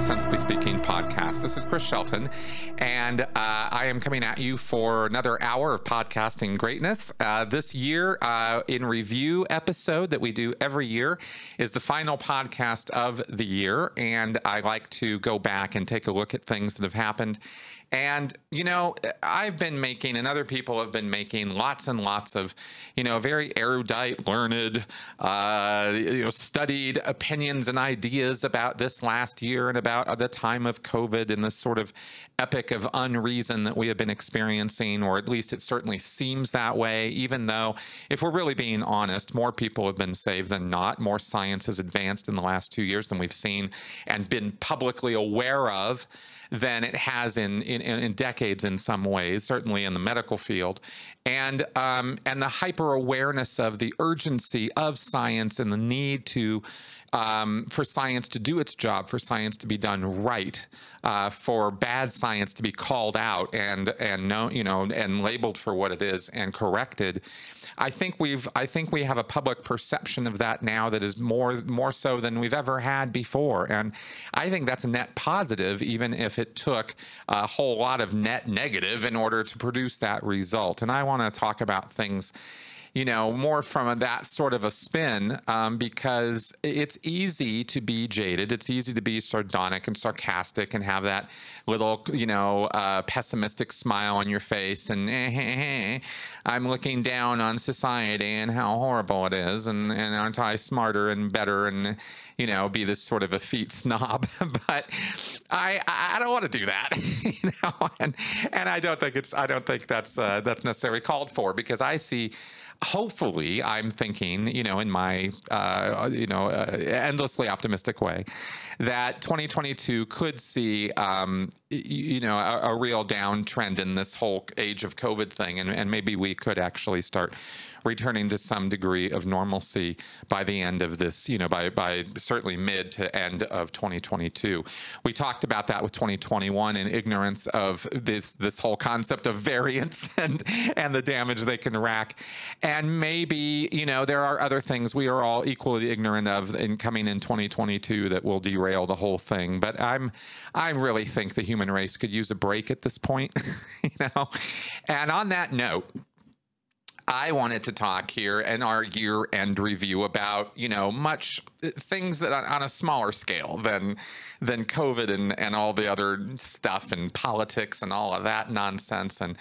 Sensibly Speaking podcast. This is Chris Shelton, and uh, I am coming at you for another hour of podcasting greatness. Uh, this year, uh, in review episode that we do every year, is the final podcast of the year, and I like to go back and take a look at things that have happened and, you know, I've been making, and other people have been making lots and lots of, you know, very erudite, learned, uh, you know, studied opinions and ideas about this last year and about the time of COVID and this sort of epic of unreason that we have been experiencing, or at least it certainly seems that way, even though, if we're really being honest, more people have been saved than not. More science has advanced in the last two years than we've seen and been publicly aware of than it has in, in, in decades in some ways, certainly in the medical field. And, um, and the hyper awareness of the urgency of science and the need to um, for science to do its job, for science to be done right, uh, for bad science to be called out and and known, you know, and labeled for what it is and corrected. I think we've I think we have a public perception of that now that is more more so than we've ever had before, and I think that's a net positive, even if it took a whole lot of net negative in order to produce that result. And I want to talk about things you know, more from a, that sort of a spin um, because it's easy to be jaded. It's easy to be sardonic and sarcastic and have that little, you know, uh, pessimistic smile on your face and eh, eh, eh, I'm looking down on society and how horrible it is and, and aren't I smarter and better and, you know, be this sort of effete snob. but I I don't want to do that, you know, and and I don't think it's I don't think that's uh, that's necessarily called for because I see hopefully i'm thinking you know in my uh, you know uh, endlessly optimistic way that 2022 could see um, you know a, a, real downtrend in this whole age of covid thing and, and maybe we could actually start returning to some degree of normalcy by the end of this, you know, by, by certainly mid to end of 2022. We talked about that with 2021 in ignorance of this, this whole concept of variants and, and the damage they can rack. And maybe, you know, there are other things we are all equally ignorant of in coming in 2022 that will derail the whole thing. But I'm, I really think the human race could use a break at this point, you know. And on that note, I wanted to talk here in our year end review about, you know, much things that on a smaller scale than than COVID and, and all the other stuff and politics and all of that nonsense and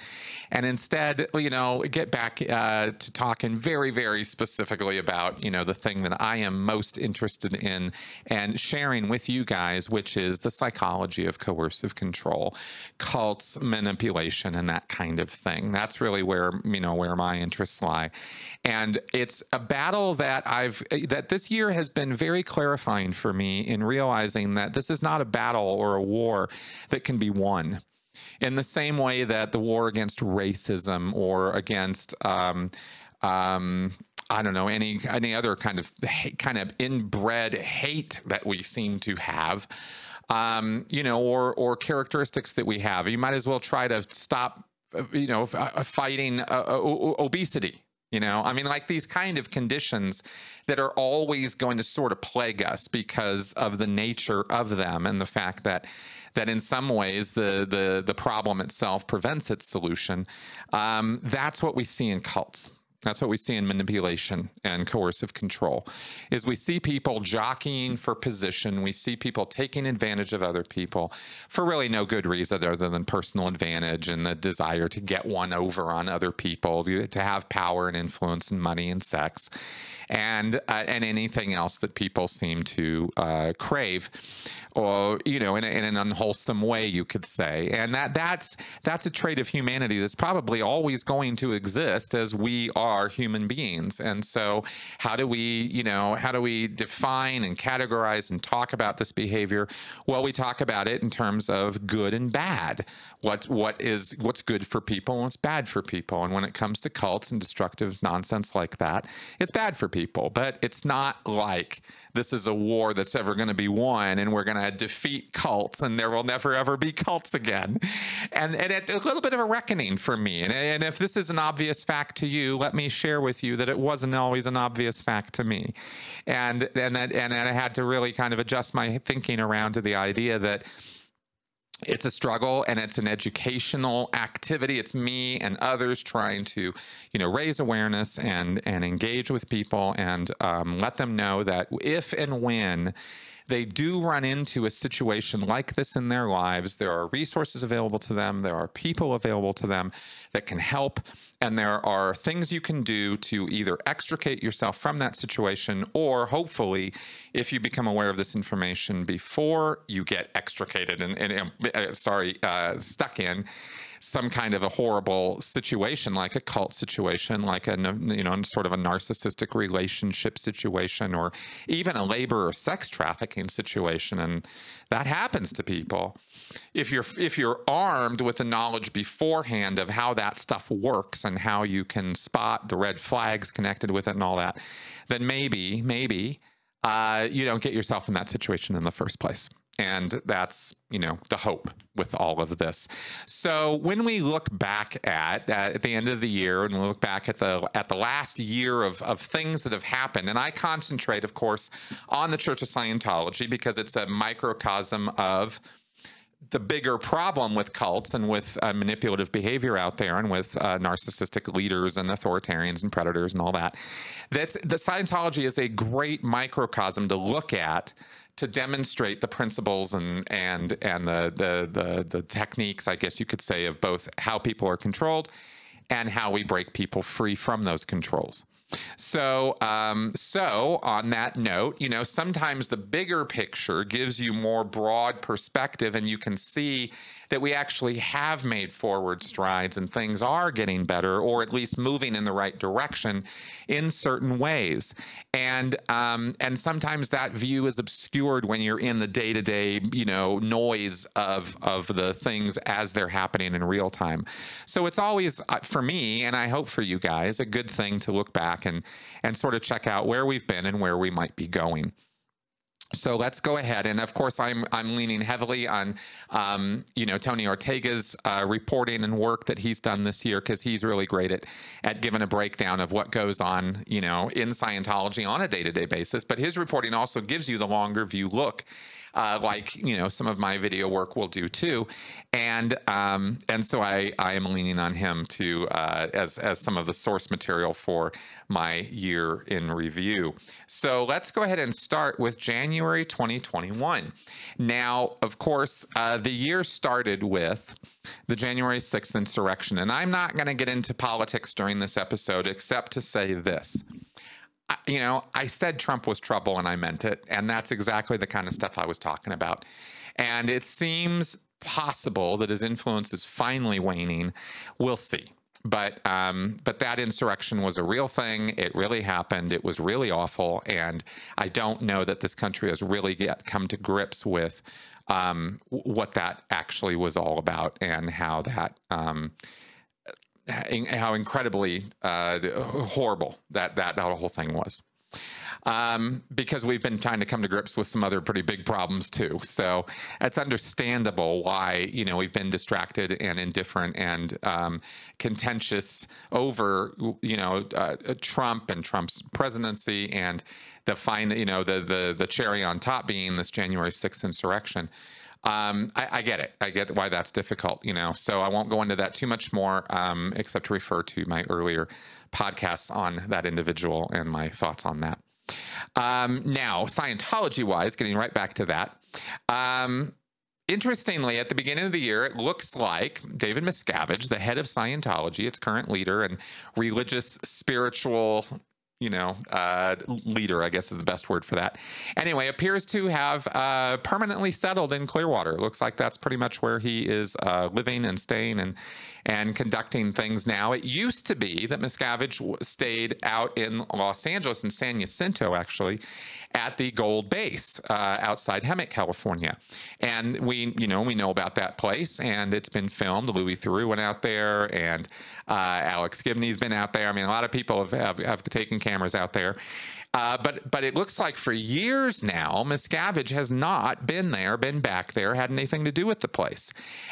and instead, you know, get back uh, to talking very, very specifically about, you know, the thing that I am most interested in and sharing with you guys, which is the psychology of coercive control, cults, manipulation, and that kind of thing. That's really where, you know, where my interests lie. And it's a battle that I've that this year has been very clarifying for me in realizing that this is not a battle or a war that can be won in the same way that the war against racism or against um, um, I don't know any any other kind of kind of inbred hate that we seem to have, um, you know, or or characteristics that we have. You might as well try to stop, you know, fighting uh, obesity you know, I mean, like these kind of conditions that are always going to sort of plague us because of the nature of them and the fact that that in some ways the the the problem itself prevents its solution. Um, that's what we see in cults. That's what we see in manipulation and coercive control is we see people jockeying for position. We see people taking advantage of other people for really no good reason other than personal advantage and the desire to get one over on other people, to, have power and influence and money and sex and uh, and anything else that people seem to uh, crave, or you know, in, a, in an unwholesome way, you could say. And that that's that's a trait of humanity that's probably always going to exist as we are are human beings. And so, how do we, you know, how do we define and categorize and talk about this behavior? Well, we talk about it in terms of good and bad. What what is what's good for people and what's bad for people. And when it comes to cults and destructive nonsense like that, it's bad for people. But it's not like this is a war that's ever going to be won and we're going to defeat cults and there will never ever be cults again. And, and it, a little bit of a reckoning for me. And, and if this is an obvious fact to you, let me share with you that it wasn't always an obvious fact to me. And, and, that, and I had to really kind of adjust my thinking around to the idea that it's a struggle and it's an educational activity. It's me and others trying to you know raise awareness and and engage with people and um, let them know that if and when they do run into a situation like this in their lives there are resources available to them there are people available to them that can help and there are things you can do to either extricate yourself from that situation, or hopefully, if you become aware of this information before you get extricated and, and uh, sorry, uh, stuck in, some kind of a horrible situation, like a cult situation, like a you know sort of a narcissistic relationship situation, or even a labor or sex trafficking situation, and that happens to people. If you're if you're armed with the knowledge beforehand of how that stuff works and how you can spot the red flags connected with it and all that, then maybe maybe uh, you don't get yourself in that situation in the first place and that's you know the hope with all of this. So when we look back at at the end of the year and we look back at the at the last year of of things that have happened and i concentrate of course on the church of scientology because it's a microcosm of the bigger problem with cults and with uh, manipulative behavior out there and with uh, narcissistic leaders and authoritarians and predators and all that that's the scientology is a great microcosm to look at to demonstrate the principles and and and the, the the the techniques, I guess you could say, of both how people are controlled and how we break people free from those controls. So, um, so on that note, you know, sometimes the bigger picture gives you more broad perspective, and you can see that we actually have made forward strides and things are getting better, or at least moving in the right direction in certain ways. And um, and sometimes that view is obscured when you're in the day to day, you know, noise of of the things as they're happening in real time. So it's always uh, for me, and I hope for you guys, a good thing to look back and and sort of check out where we've been and where we might be going. So let's go ahead, and of course, I'm I'm leaning heavily on, um, you know, Tony Ortega's uh, reporting and work that he's done this year because he's really great at at giving a breakdown of what goes on, you know, in Scientology on a day to day basis. But his reporting also gives you the longer view look uh, like you know some of my video work will do too, and um, and so I I am leaning on him to uh, as as some of the source material for my year in review. So let's go ahead and start with January 2021. Now, of course, uh, the year started with the January 6th insurrection, and I'm not going to get into politics during this episode except to say this you know, I said Trump was trouble and I meant it. And that's exactly the kind of stuff I was talking about. And it seems possible that his influence is finally waning. We'll see. But um, but that insurrection was a real thing. It really happened. It was really awful, and I don't know that this country has really yet come to grips with um, what that actually was all about and how that um, how incredibly uh, horrible that, that that whole thing was. Um, because we've been trying to come to grips with some other pretty big problems too. So it's understandable why you know we've been distracted and indifferent and um, contentious over you know uh, Trump and Trump's presidency and the fine you know the the the cherry on top being this January 6th insurrection. Um, I, I, get it. I get why that's difficult, you know. So I won't go into that too much more, um, except to refer to my earlier podcasts on that individual and my thoughts on that. Um, now, Scientology wise, getting right back to that. Um, interestingly, at the beginning of the year, it looks like David Miscavige, the head of Scientology, its current leader and religious, spiritual you know, uh, leader, I guess is the best word for that. Anyway, appears to have uh, permanently settled in Clearwater. Looks like that's pretty much where he is uh, living and staying and and conducting things now. It used to be that Miscavige stayed out in Los Angeles in San Jacinto, actually, at the Gold Base uh, outside Hemet, California. And we, you know, we know about that place, and it's been filmed. Louis Theroux went out there, and uh, Alex Gibney's been out there. I mean, a lot of people have, have, have taken cameras out there. Uh, but but it looks like for years now, Miscavige has not been there, been back there, had anything to do with the place.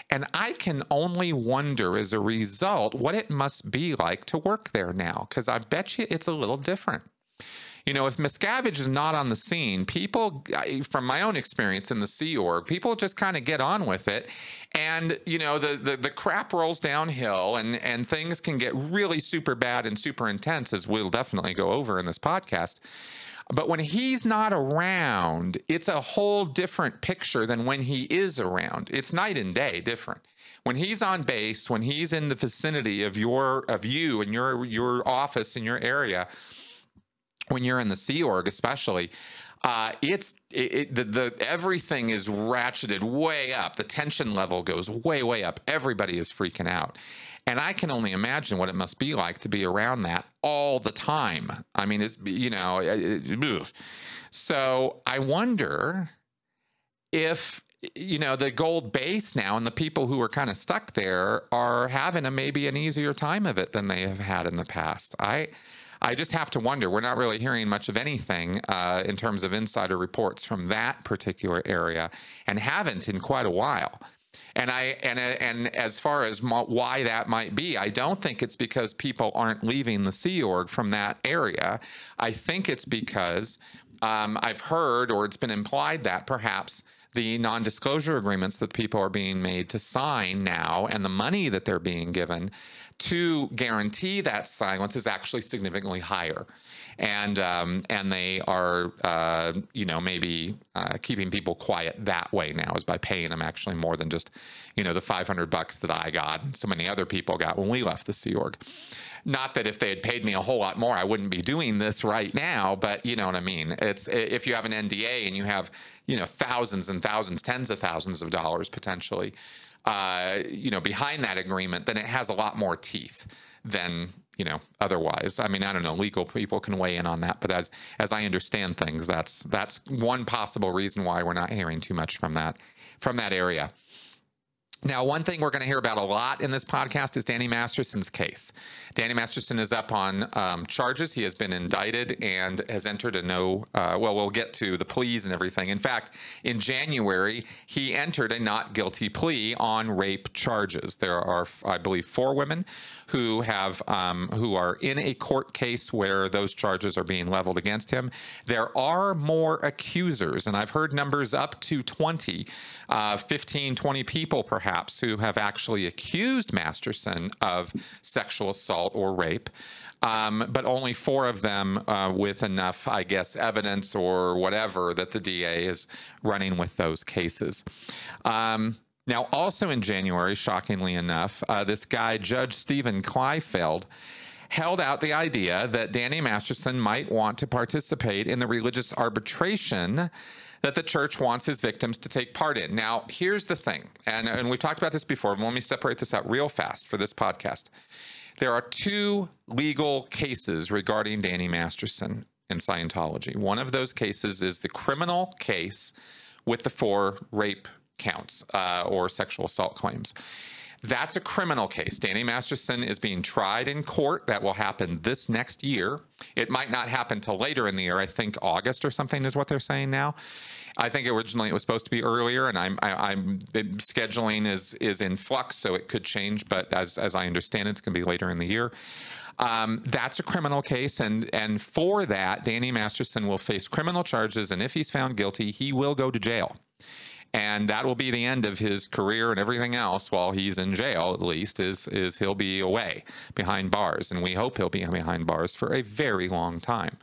And I can only wonder as a result what it must be like to work there now, because I bet you it's a little different. You know, if Miscavige is not on the scene, people, from my own experience in the Sea Org, people just kind of get on with it, and you know, the, the the crap rolls downhill, and and things can get really super bad and super intense, as we'll definitely go over in this podcast. But when he's not around, it's a whole different picture than when he is around. It's night and day different. When he's on base, when he's in the vicinity of your of you and your your office in your area, when you're in the Sea Org, especially, uh, it's it, it, the, the everything is ratcheted way up. The tension level goes way way up. Everybody is freaking out, and I can only imagine what it must be like to be around that all the time. I mean, it's you know, it, so I wonder if you know the gold base now and the people who are kind of stuck there are having a maybe an easier time of it than they have had in the past. I I just have to wonder. We're not really hearing much of anything uh, in terms of insider reports from that particular area, and haven't in quite a while. And I and and as far as why that might be, I don't think it's because people aren't leaving the Sea Org from that area. I think it's because um, I've heard, or it's been implied that perhaps the non disclosure agreements that people are being made to sign now and the money that they're being given to guarantee that silence is actually significantly higher. And um, and they are uh, you know maybe uh, keeping people quiet that way now is by paying them actually more than just you know the 500 bucks that I got and so many other people got when we left the Sea Org. Not that if they had paid me a whole lot more, I wouldn't be doing this right now, but you know what I mean. It's if you have an NDA and you have you know thousands and thousands, tens of thousands of dollars potentially uh, you know, behind that agreement, then it has a lot more teeth than you know otherwise. I mean, I don't know. Legal people can weigh in on that, but as as I understand things, that's that's one possible reason why we're not hearing too much from that from that area. Now, one thing we're going to hear about a lot in this podcast is Danny Masterson's case. Danny Masterson is up on um, charges. He has been indicted and has entered a no, uh, well, we'll get to the pleas and everything. In fact, in January, he entered a not guilty plea on rape charges. There are, I believe, four women who have um, who are in a court case where those charges are being leveled against him. There are more accusers, and I've heard numbers up to 20, uh, 15, 20 people perhaps who have actually accused Masterson of sexual assault or rape. Um, but only four of them uh, with enough, I guess, evidence or whatever that the DA is running with those cases. Um, now, also in January, shockingly enough, uh, this guy, Judge Stephen Kleifield, held out the idea that Danny Masterson might want to participate in the religious arbitration that the church wants his victims to take part in. Now, here's the thing, and, and we've talked about this before, but let me separate this out real fast for this podcast. There are two legal cases regarding Danny Masterson in Scientology. One of those cases is the criminal case with the four rape counts uh, or sexual assault claims. That's a criminal case. Danny Masterson is being tried in court. That will happen this next year. It might not happen till later in the year. I think August or something is what they're saying now. I think originally it was supposed to be earlier, and I'm I, i am scheduling is is in flux, so it could change. But as as I understand it, it's going to be later in the year. Um, that's a criminal case, and and for that, Danny Masterson will face criminal charges, and if he's found guilty, he will go to jail and that will be the end of his career and everything else while he's in jail at least is is he'll be away behind bars and we hope he'll be behind bars for a very long time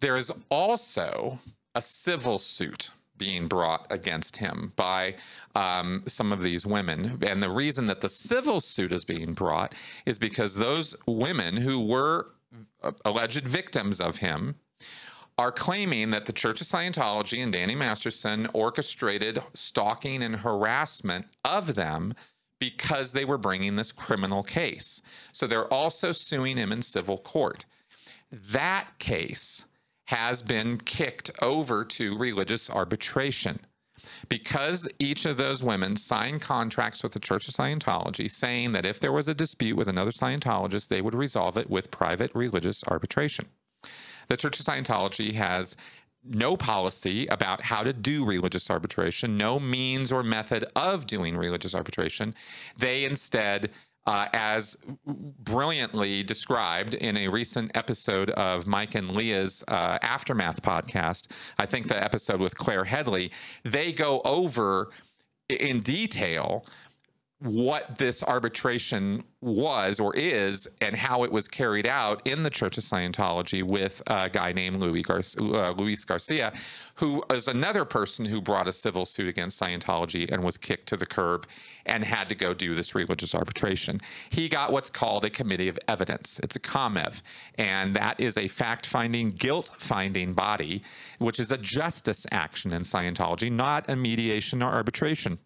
there is also a civil suit being brought against him by um, some of these women. And the reason that the civil suit is being brought is because those women who were uh, alleged victims of him are claiming that the Church of Scientology and Danny Masterson orchestrated stalking and harassment of them because they were bringing this criminal case. So they're also suing him in civil court. That case has been kicked over to religious arbitration because each of those women signed contracts with the Church of Scientology saying that if there was a dispute with another Scientologist, they would resolve it with private religious arbitration. The Church of Scientology has no policy about how to do religious arbitration, no means or method of doing religious arbitration. They instead uh, as brilliantly described in a recent episode of Mike and Leah's uh, Aftermath podcast. I think the episode with Claire Headley, they go over in detail what this arbitration was or is and how it was carried out in the Church of Scientology with a guy named Louis Gar- uh, Luis Garcia, who is another person who brought a civil suit against Scientology and was kicked to the curb and had to go do this religious arbitration. He got what's called a committee of evidence. It's a COMEV, and that is a fact finding, guilt finding body, which is a justice action in Scientology, not a mediation or arbitration.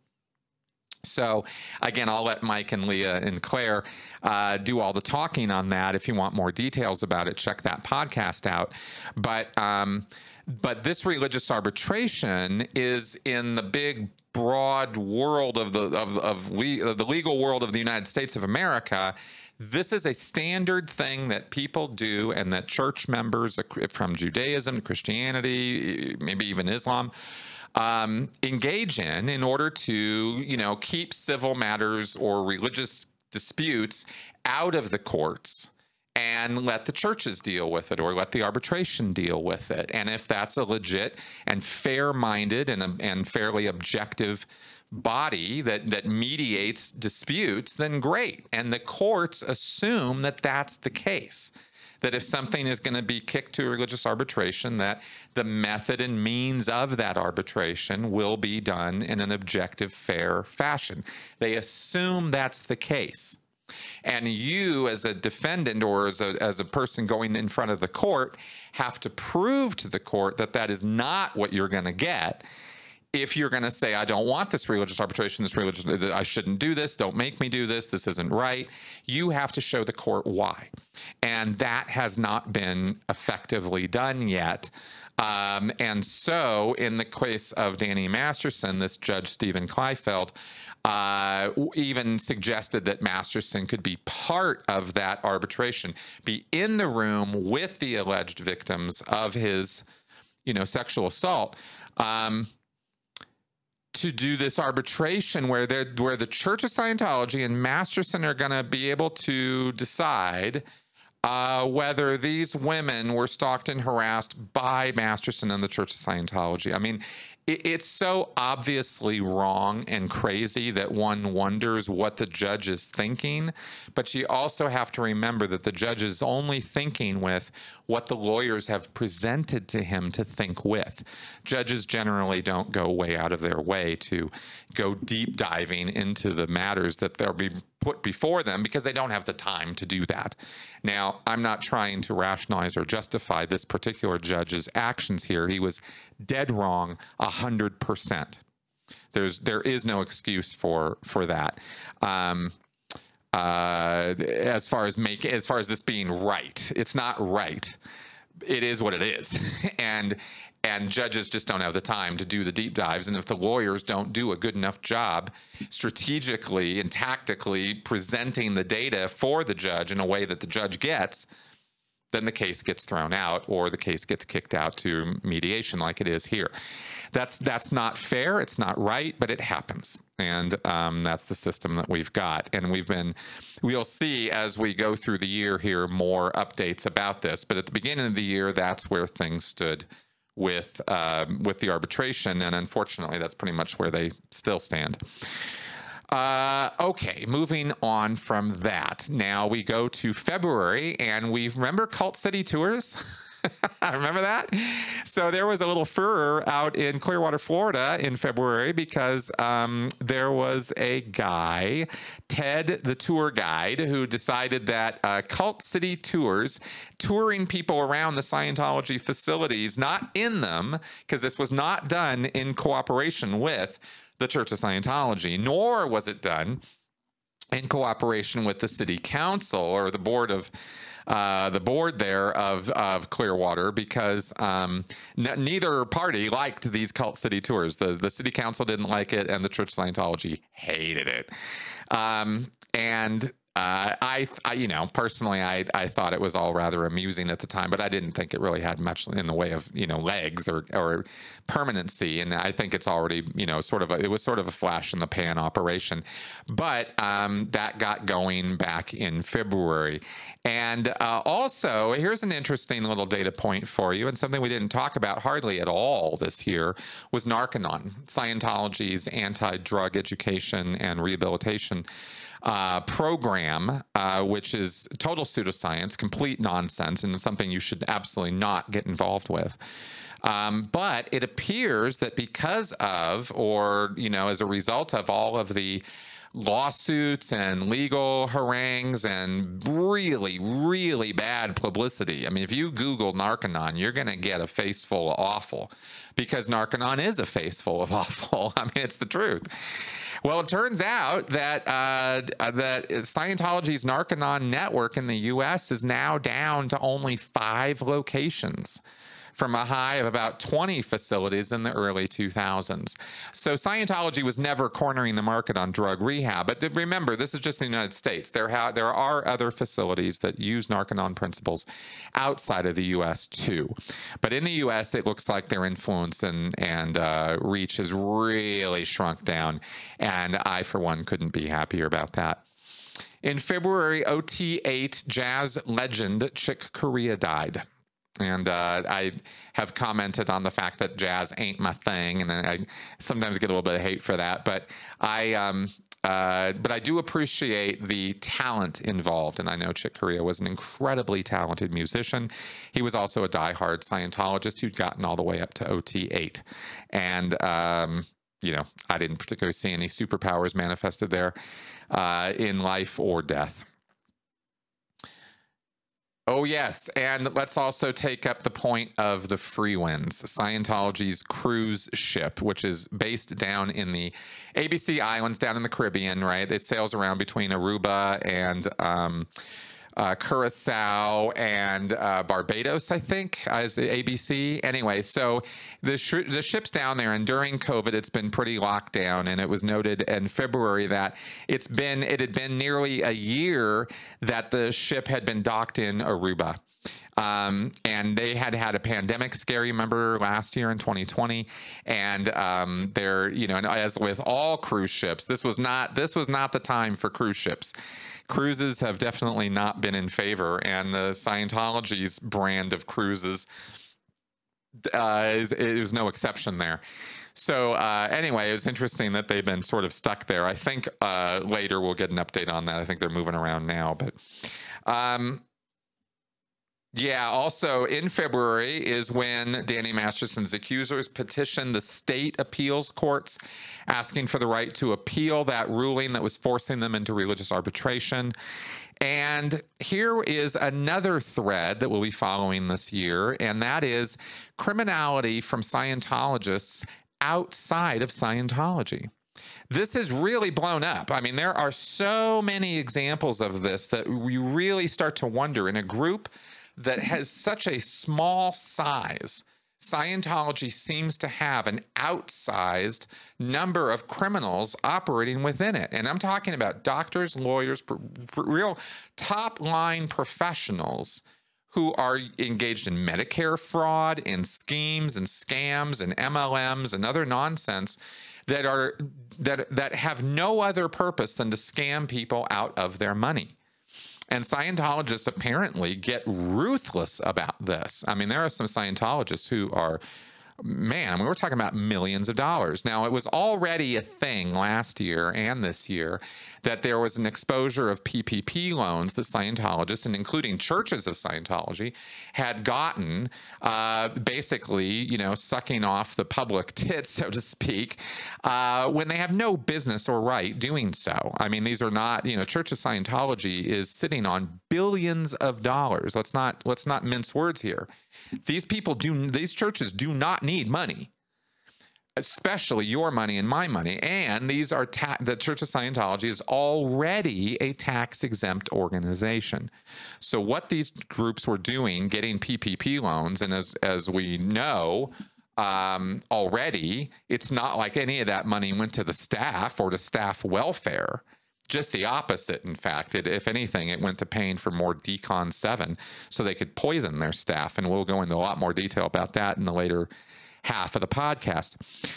So, again, I'll let Mike and Leah and Claire uh, do all the talking on that. If you want more details about it, check that podcast out. But um, but this religious arbitration is in the big broad world of the of of, le- of the legal world of the United States of America. This is a standard thing that people do, and that church members from Judaism, Christianity, maybe even Islam um, engage in in order to, you know, keep civil matters or religious disputes out of the courts and let the churches deal with it or let the arbitration deal with it. And if that's a legit and fair minded and, and fairly objective body that, that mediates disputes, then great. And the courts assume that that's the case that if something is going to be kicked to religious arbitration, that the method and means of that arbitration will be done in an objective, fair fashion. They assume that's the case. And you, as a defendant or as a, as a person going in front of the court, have to prove to the court that that is not what you're going to get if you're going to say, I don't want this religious arbitration, this religious, I shouldn't do this, don't make me do this, this isn't right, you have to show the court why. And that has not been effectively done yet. Um, and so, in the case of Danny Masterson, this judge, Stephen Kleifield, uh, even suggested that Masterson could be part of that arbitration, be in the room with the alleged victims of his, you know, sexual assault. Um, to do this arbitration where they where the Church of Scientology and Masterson are going to be able to decide uh, whether these women were stalked and harassed by Masterson and the Church of Scientology. I mean, it's so obviously wrong and crazy that one wonders what the judge is thinking. But you also have to remember that the judge is only thinking with what the lawyers have presented to him to think with. Judges generally don't go way out of their way to go deep diving into the matters that they'll be put before them because they don't have the time to do that. Now, I'm not trying to rationalize or justify this particular judge's actions here. He was dead wrong a hundred percent. There's there is no excuse for for that. Um, uh, as far as make as far as this being right, it's not right. It is what it is, and and judges just don't have the time to do the deep dives. And if the lawyers don't do a good enough job strategically and tactically presenting the data for the judge in a way that the judge gets, then the case gets thrown out or the case gets kicked out to mediation like it is here. That's that's not fair. It's not right, but it happens, and um, that's the system that we've got. And we've been, we'll see as we go through the year here more updates about this. But at the beginning of the year, that's where things stood with um, with the arbitration, and unfortunately, that's pretty much where they still stand. Uh, okay, moving on from that. Now we go to February, and we remember Cult City Tours. I remember that? So there was a little furor out in Clearwater, Florida in February because um, there was a guy, Ted, the tour guide, who decided that uh, Cult City Tours, touring people around the Scientology facilities, not in them, because this was not done in cooperation with the Church of Scientology, nor was it done in cooperation with the city council or the board of uh, the board there of of Clearwater because um, n- neither party liked these cult city tours. The the city council didn't like it, and the Church of Scientology hated it. Um, and uh, I, I, you know, personally, I, I thought it was all rather amusing at the time, but I didn't think it really had much in the way of, you know, legs or, or permanency. And I think it's already, you know, sort of a, it was sort of a flash in the pan operation. But um, that got going back in February. And uh, also, here's an interesting little data point for you, and something we didn't talk about hardly at all this year was Narconon, Scientology's anti-drug education and rehabilitation uh, program, uh, which is total pseudoscience, complete nonsense, and something you should absolutely not get involved with. Um, but it appears that because of, or you know, as a result of all of the lawsuits and legal harangues and really, really bad publicity. I mean, if you Google Narconon, you're going to get a face full of awful because Narconon is a face full of awful. I mean, it's the truth. Well, it turns out that uh, that Scientology's Narconon network in the U.S. is now down to only five locations from a high of about 20 facilities in the early 2000s. So Scientology was never cornering the market on drug rehab. But remember, this is just the United States. There, ha- there are other facilities that use Narconon principles outside of the U.S. too. But in the U.S., it looks like their influence and, and uh, reach has really shrunk down. And I, for one, couldn't be happier about that. In February, OT8 jazz legend Chick Corea died. And uh, I have commented on the fact that jazz ain't my thing, and I sometimes get a little bit of hate for that. But I, um, uh, but I do appreciate the talent involved, and I know Chick Corea was an incredibly talented musician. He was also a die-hard Scientologist who'd gotten all the way up to OT8, and um, you know I didn't particularly see any superpowers manifested there uh, in life or death. Oh, yes. And let's also take up the point of the Freewinds, Scientology's cruise ship, which is based down in the ABC Islands down in the Caribbean, right? It sails around between Aruba and. Um, uh, Curacao and uh, Barbados, I think, as the ABC. Anyway, so the sh- the ship's down there, and during COVID, it's been pretty locked down. And it was noted in February that it's been it had been nearly a year that the ship had been docked in Aruba. Um, and they had had a pandemic scare, you remember last year in 2020. And um, they're, you know, as with all cruise ships, this was not this was not the time for cruise ships. Cruises have definitely not been in favor, and the Scientology's brand of cruises uh, is, is no exception there. So uh, anyway, it was interesting that they've been sort of stuck there. I think uh, later we'll get an update on that. I think they're moving around now, but um, yeah, also in February is when Danny Masterson's accusers petitioned the state appeals courts asking for the right to appeal that ruling that was forcing them into religious arbitration. And here is another thread that we'll be following this year, and that is criminality from Scientologists outside of Scientology. This is really blown up. I mean, there are so many examples of this that we really start to wonder in a group that has such a small size. Scientology seems to have an outsized number of criminals operating within it. And I'm talking about doctors, lawyers, real top line professionals who are engaged in Medicare fraud and schemes and scams and MLMs and other nonsense that are that that have no other purpose than to scam people out of their money. And Scientologists apparently get ruthless about this. I mean, there are some Scientologists who are man, mean, we're talking about millions of dollars. Now, it was already a thing last year and this year that there was an exposure of PPP loans that Scientologists, and including churches of Scientology, had gotten, uh, basically, you know, sucking off the public tit, so to speak, uh, when they have no business or right doing so. I mean, these are not, you know, Church of Scientology is sitting on billions of dollars. Let's not let's not mince words here. These people do these churches do not need money especially your money and my money. And these are ta- the Church of Scientology is already a tax exempt organization. So what these groups were doing, getting PPP loans, and as as we know. Um, already, it's not like any of that money went to the staff or to staff welfare. Just the opposite, in fact. It, if anything, it went to paying for more Decon 7 so they could poison their staff. And we'll go into a lot more detail about that in the later half of the podcast.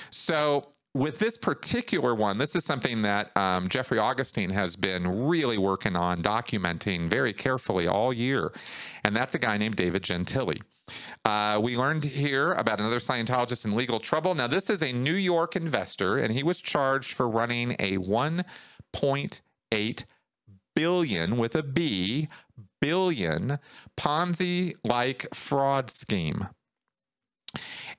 So, with this particular one, this is something that um, Jeffrey Augustine has been really working on documenting very carefully all year. And that's a guy named David Gentile. Uh, we learned here about another Scientologist in legal trouble. Now, this is a New York investor, and he was charged for running a 1.8 billion with a B billion Ponzi like fraud scheme.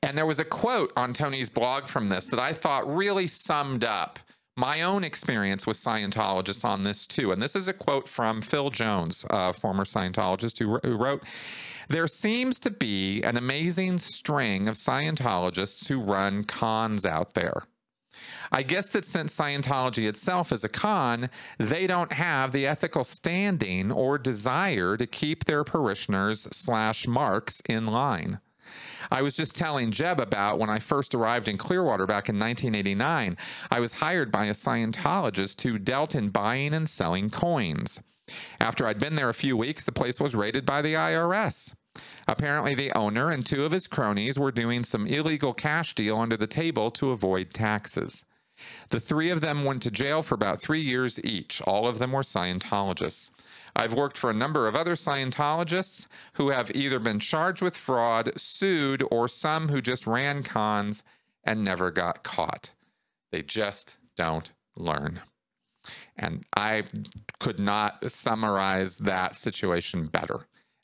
And there was a quote on Tony's blog from this that I thought really summed up my own experience with Scientologists on this too. And this is a quote from Phil Jones, a former Scientologist, who, who wrote There seems to be an amazing string of Scientologists who run cons out there. I guess that since Scientology itself is a con, they don't have the ethical standing or desire to keep their parishioners slash marks in line. I was just telling Jeb about when I first arrived in Clearwater back in 1989. I was hired by a Scientologist who dealt in buying and selling coins. After I'd been there a few weeks, the place was raided by the IRS. Apparently, the owner and two of his cronies were doing some illegal cash deal under the table to avoid taxes. The three of them went to jail for about three years each. All of them were Scientologists. I've worked for a number of other Scientologists who have either been charged with fraud, sued, or some who just ran cons and never got caught. They just don't learn. And I could not summarize that situation better.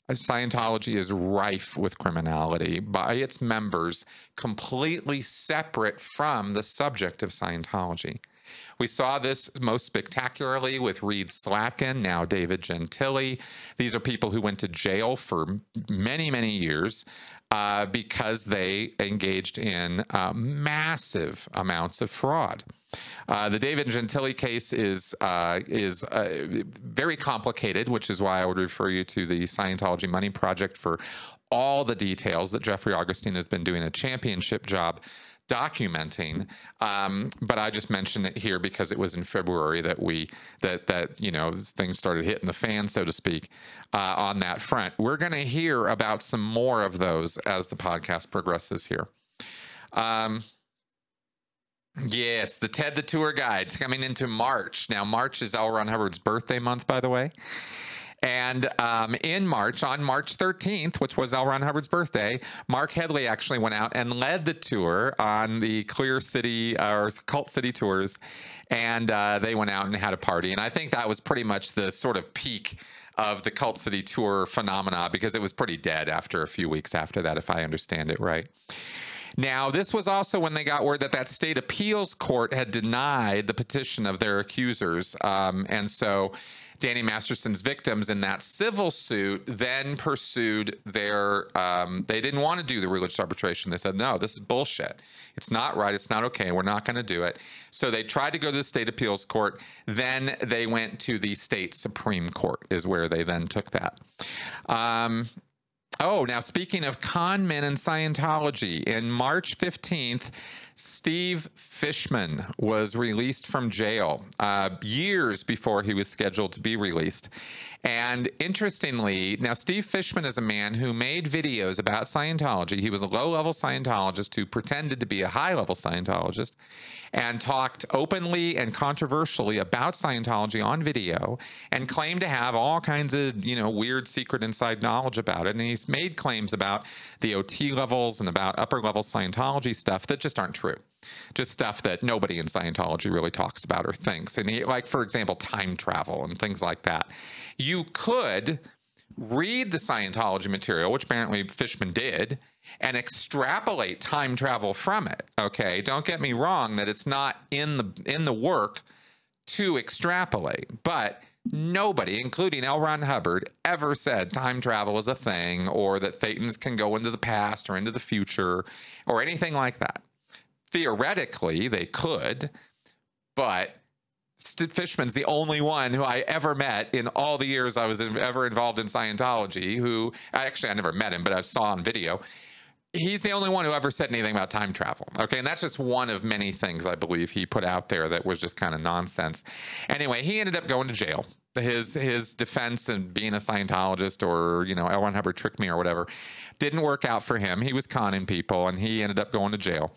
Scientology is rife with criminality by its members, completely separate from the subject of Scientology. We saw this most spectacularly with Reed Slatkin, now David Gentile. These are people who went to jail for many, many years uh, because they engaged in uh, massive amounts of fraud. Uh, the David Gentile case is uh, is uh, very complicated, which is why I would refer you to the Scientology Money Project for all the details that Jeffrey Augustine has been doing a championship job documenting. Um, but I just mentioned it here because it was in February that we that that you know things started hitting the fan, so to speak, uh, on that front. We're going to hear about some more of those as the podcast progresses here. Um, Yes, the TED the Tour Guide coming into March. Now, March is L. Ron Hubbard's birthday month, by the way. And um, in March, on March 13th, which was L. Ron Hubbard's birthday, Mark Headley actually went out and led the tour on the Clear City uh, or Cult City tours. And uh, they went out and had a party. And I think that was pretty much the sort of peak of the Cult City tour phenomena because it was pretty dead after a few weeks after that, if I understand it right. Now, this was also when they got word that that state appeals court had denied the petition of their accusers. Um, and so Danny Masterson's victims in that civil suit then pursued their, um, they didn't want to do the religious arbitration. They said, no, this is bullshit. It's not right. It's not okay. We're not going to do it. So they tried to go to the state appeals court. Then they went to the state Supreme Court, is where they then took that. Um, Oh, now speaking of con men and Scientology, in March 15th, Steve Fishman was released from jail uh, years before he was scheduled to be released. And interestingly, now Steve Fishman is a man who made videos about Scientology. He was a low level Scientologist who pretended to be a high level Scientologist and talked openly and controversially about Scientology on video and claimed to have all kinds of, you know, weird secret inside knowledge about it. And he's made claims about the OT levels and about upper level Scientology stuff that just aren't true just stuff that nobody in Scientology really talks about or thinks. And he, like, for example, time travel and things like that. You could read the Scientology material, which apparently Fishman did, and extrapolate time travel from it. Okay, don't get me wrong that it's not in the in the work to extrapolate, but nobody, including L. Ron Hubbard, ever said time travel is a thing or that Thetans can go into the past or into the future or anything like that theoretically they could, but Fishman's the only one who I ever met in all the years I was in, ever involved in Scientology. Who actually I never met him, but I saw on video. He's the only one who ever said anything about time travel. Okay, and that's just one of many things I believe he put out there that was just kind of nonsense. Anyway, he ended up going to jail. His his defense and being a Scientologist or you know L. Ron Hubbard tricked me or whatever didn't work out for him. He was conning people, and he ended up going to jail.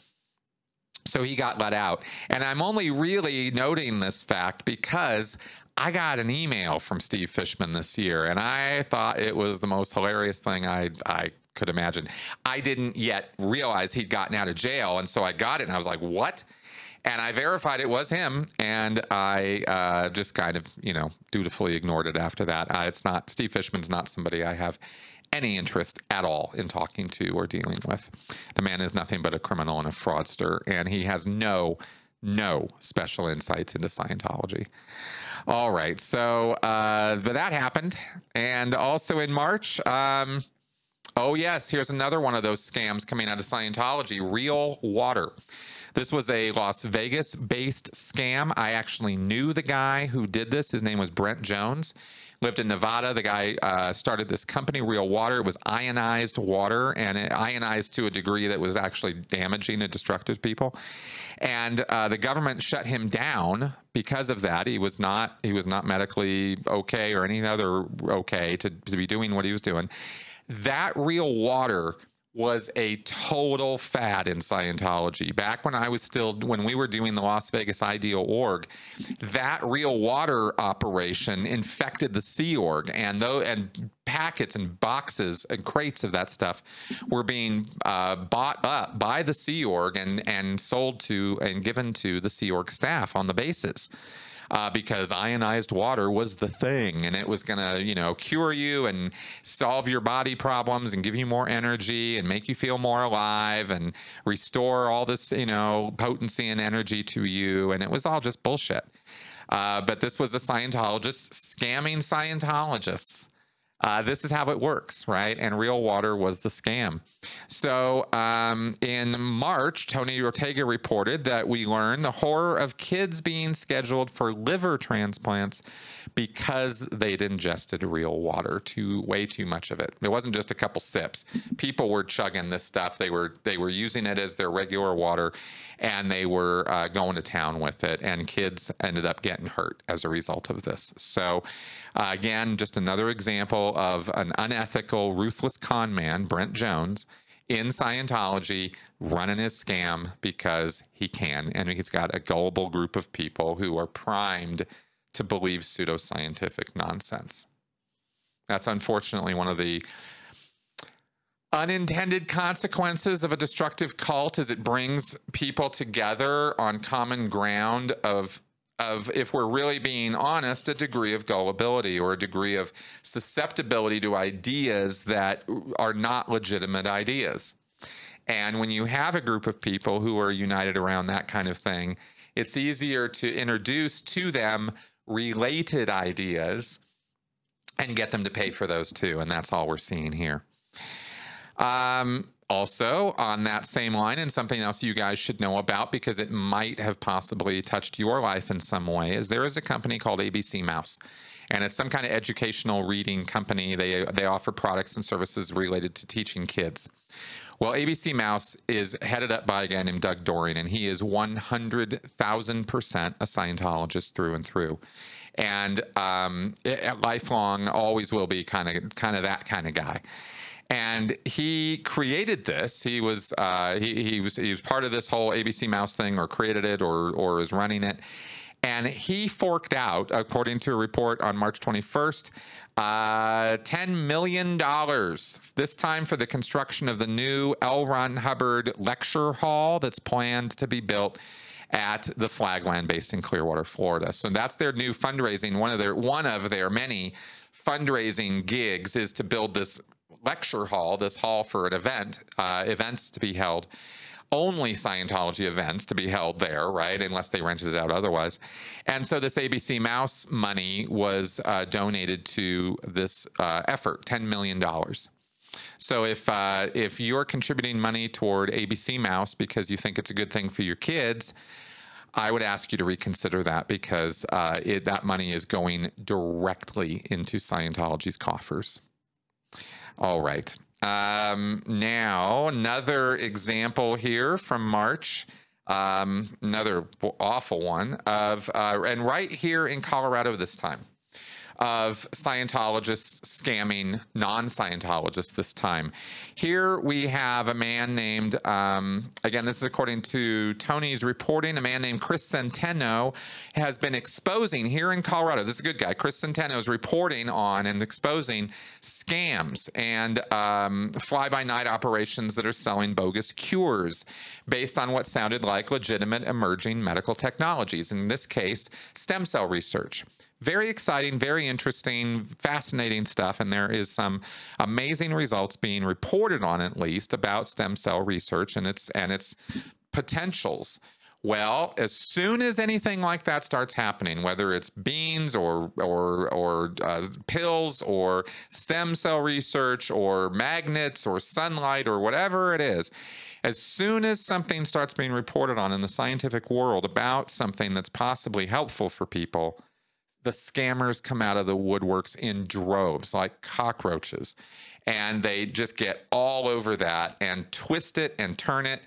So he got let out. And I'm only really noting this fact because I got an email from Steve Fishman this year, and I thought it was the most hilarious thing I I could imagine. I didn't yet realize he'd gotten out of jail, and so I got it, and I was like, "What?" And I verified it was him, and I uh, just kind of, you know, dutifully ignored it after that. Uh, it's not Steve Fishman's not somebody I have any interest at all in talking to or dealing with. The man is nothing but a criminal and a fraudster, and he has no, no special insights into Scientology. All right, so uh, but that happened, and also in March. Um, oh yes, here's another one of those scams coming out of Scientology: Real Water. This was a Las Vegas based scam. I actually knew the guy who did this. His name was Brent Jones lived in Nevada. The guy uh, started this company, Real Water. It was ionized water, and it ionized to a degree that was actually damaging and destructive to people. And uh, the government shut him down because of that. He was not he was not medically okay or any other okay to, to be doing what he was doing. That Real Water was a total fad in Scientology. Back when I was still, when we were doing the Las Vegas Ideal Org, that real water operation infected the Sea Org, and though and packets and boxes and crates of that stuff were being uh, bought up by the Sea Org and and sold to and given to the Sea Org staff on the bases uh, because ionized water was the thing and it was going to, you know, cure you and solve your body problems and give you more energy and make you feel more alive and restore all this, you know, potency and energy to you. And it was all just bullshit. Uh, but this was a Scientologist scamming Scientologists. Uh, this is how it works, right? And real water was the scam. So um, in March, Tony Ortega reported that we learned the horror of kids being scheduled for liver transplants because they'd ingested real water, too way too much of it. It wasn't just a couple sips. People were chugging this stuff. They were they were using it as their regular water, and they were uh, going to town with it. And kids ended up getting hurt as a result of this. So uh, again, just another example of an unethical, ruthless con man, Brent Jones in Scientology running his scam because he can. And he's got a gullible group of people who are primed to believe pseudoscientific nonsense. That's unfortunately one of the unintended consequences of a destructive cult is it brings people together on common ground of of if we're really being honest a degree of gullibility or a degree of susceptibility to ideas that are not legitimate ideas and when you have a group of people who are united around that kind of thing it's easier to introduce to them related ideas and get them to pay for those too. And that's all we're seeing here. Um, also, on that same line, and something else you guys should know about because it might have possibly touched your life in some way, is there is a company called ABC Mouse. and it's some kind of educational reading company. They they offer products and services related to teaching kids. Well, ABC Mouse is headed up by a guy named Doug Dohring, and he is 100,000% a Scientologist through and through. And um, it, lifelong, always will be kind of kind of that kind of guy and he created this. He was uh, he, he was he was part of this whole ABC Mouse thing, or created it, or or is running it. And he forked out, according to a report on March 21st, uh, $10 million, this time for the construction of the new L. Ron Hubbard lecture hall that's planned to be built at the Flag Land base in Clearwater, Florida. So that's their new fundraising. One of their one of their many fundraising gigs is to build this lecture hall, this hall for an event, uh, events to be held, only Scientology events to be held there, right? Unless they rented it out otherwise. And so this ABC Mouse money was uh, donated to this uh, effort, $10 million. So if uh, if you're contributing money toward ABC Mouse because you think it's a good thing for your kids, I would ask you to reconsider that because uh, it, that money is going directly into Scientology's coffers. All right. Um, now, another example here from March, um, another awful one of, uh, and right here in Colorado this time of Scientologists scamming non Scientologists this time. Here we have a man named, um, again, this is according to Tony's reporting, a man named Chris Centeno has been exposing here in Colorado. This is a good guy. Chris Centeno is reporting on and exposing scams and um, fly by night operations that are selling bogus cures based on what sounded like legitimate emerging medical technologies. In this case, stem cell research very exciting, very interesting, fascinating stuff. And there is some amazing results being reported on, at least, about stem cell research and its and its potentials. Well, as soon as anything like that starts happening, whether it's beans or or or uh, pills or stem cell research or magnets or sunlight or whatever it is, as soon as something starts being reported on in the scientific world about something that's possibly helpful for people, the scammers come out of the woodworks in droves like cockroaches and they just get all over that and twist it and turn it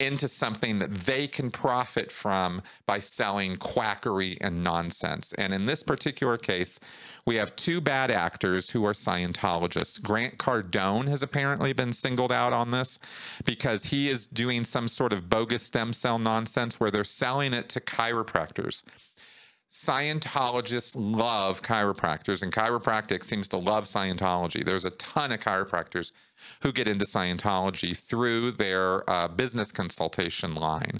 into something that they can profit from by selling quackery and nonsense. And in this particular case, we have two bad actors who are Scientologists. Grant Cardone has apparently been singled out on this because he is doing some sort of bogus stem cell nonsense where they're selling it to chiropractors. Scientologists love chiropractors, and chiropractic seems to love Scientology. There's a ton of chiropractors who get into Scientology through their uh, business consultation line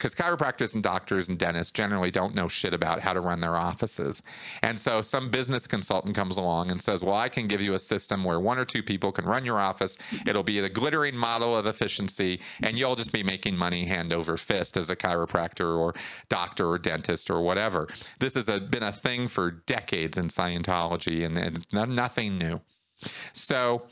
because chiropractors and doctors and dentists generally don't know shit about how to run their offices. And so some business consultant comes along and says, Well, I can give you a system where one or two people can run your office. It'll be the glittering model of efficiency, and you'll just be making money hand over fist as a chiropractor or doctor or dentist or whatever. This has a, been a thing for decades in Scientology and, and nothing new. So,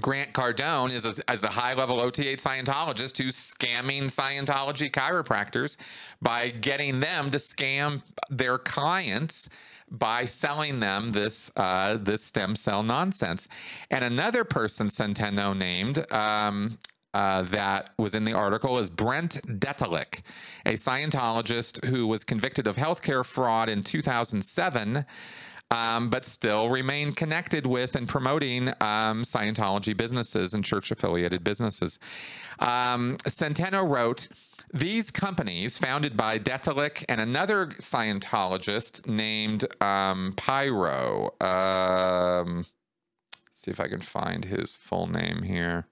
Grant Cardone is a, as a high level OT8 Scientologist who's scamming Scientology chiropractors by getting them to scam their clients by selling them this uh, this stem cell nonsense. And another person Centeno named um, uh, that was in the article is Brent Detelich, a Scientologist who was convicted of healthcare fraud in 2007 um, but still remain connected with and promoting um, Scientology businesses and church affiliated businesses. Um, Centeno wrote, these companies, founded by Detelich and another Scientologist named um, Pyro, um, see if I can find his full name here.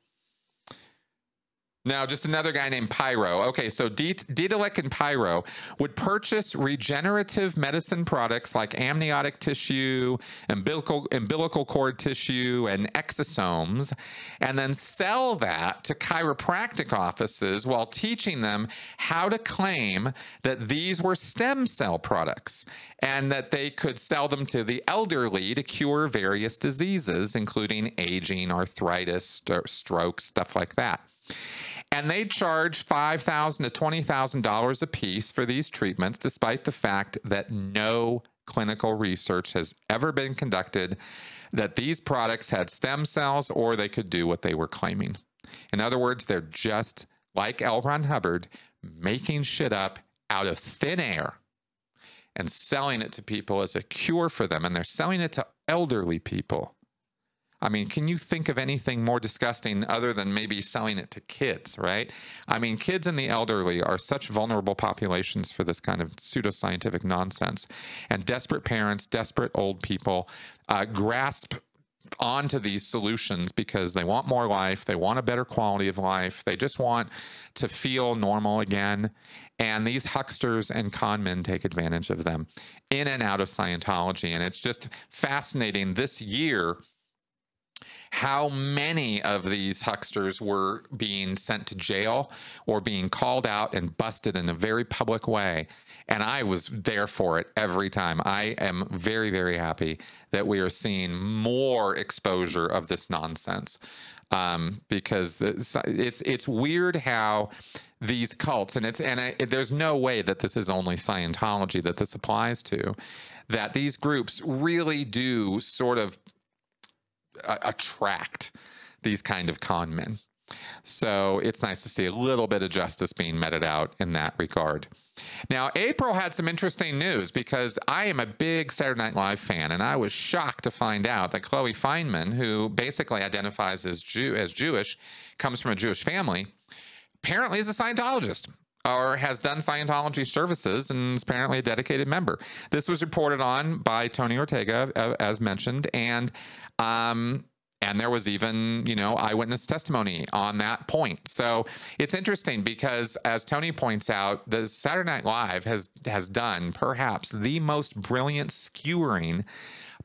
Now, just another guy named Pyro. Okay, so Detelich and Pyro would purchase regenerative medicine products like amniotic tissue, umbilical, umbilical cord tissue, and exosomes, and then sell that to chiropractic offices while teaching them how to claim that these were stem cell products and that they could sell them to the elderly to cure various diseases, including aging, arthritis, st- stuff like that and they charge $5,000 to $20,000 a piece for these treatments, despite the fact that no clinical research has ever been conducted that these products had stem cells or they could do what they were claiming. In other words, they're just like L. Ron Hubbard making shit up out of thin air and selling it to people as a cure for them. And they're selling it to elderly people. I mean, can you think of anything more disgusting other than maybe selling it to kids, right? I mean, kids and the elderly are such vulnerable populations for this kind of pseudoscientific nonsense. And desperate parents, desperate old people uh, grasp onto these solutions because they want more life, they want a better quality of life, they just want to feel normal again. And these hucksters and conmen take advantage of them in and out of Scientology. And it's just fascinating this year how many of these hucksters were being sent to jail or being called out and busted in a very public way. And I was there for it every time. I am very, very happy that we are seeing more exposure of this nonsense. Um, because it's it's weird how these cults and it's and I, there's no way that this is only Scientology that this applies to that these groups really do sort of attract these kind of con men. So it's nice to see a little bit of justice being meted out in that regard. Now, April had some interesting news because I am a big Saturday Night Live fan, and I was shocked to find out that Chloe Fineman, who basically identifies as Jew as Jewish, comes from a Jewish family, apparently is a Scientologist or has done Scientology services and is apparently a dedicated member. This was reported on by Tony Ortega, uh, as mentioned, and um, and there was even you know eyewitness testimony on that point. So it's interesting because, as Tony points out, the Saturday Night Live has has done perhaps the most brilliant skewering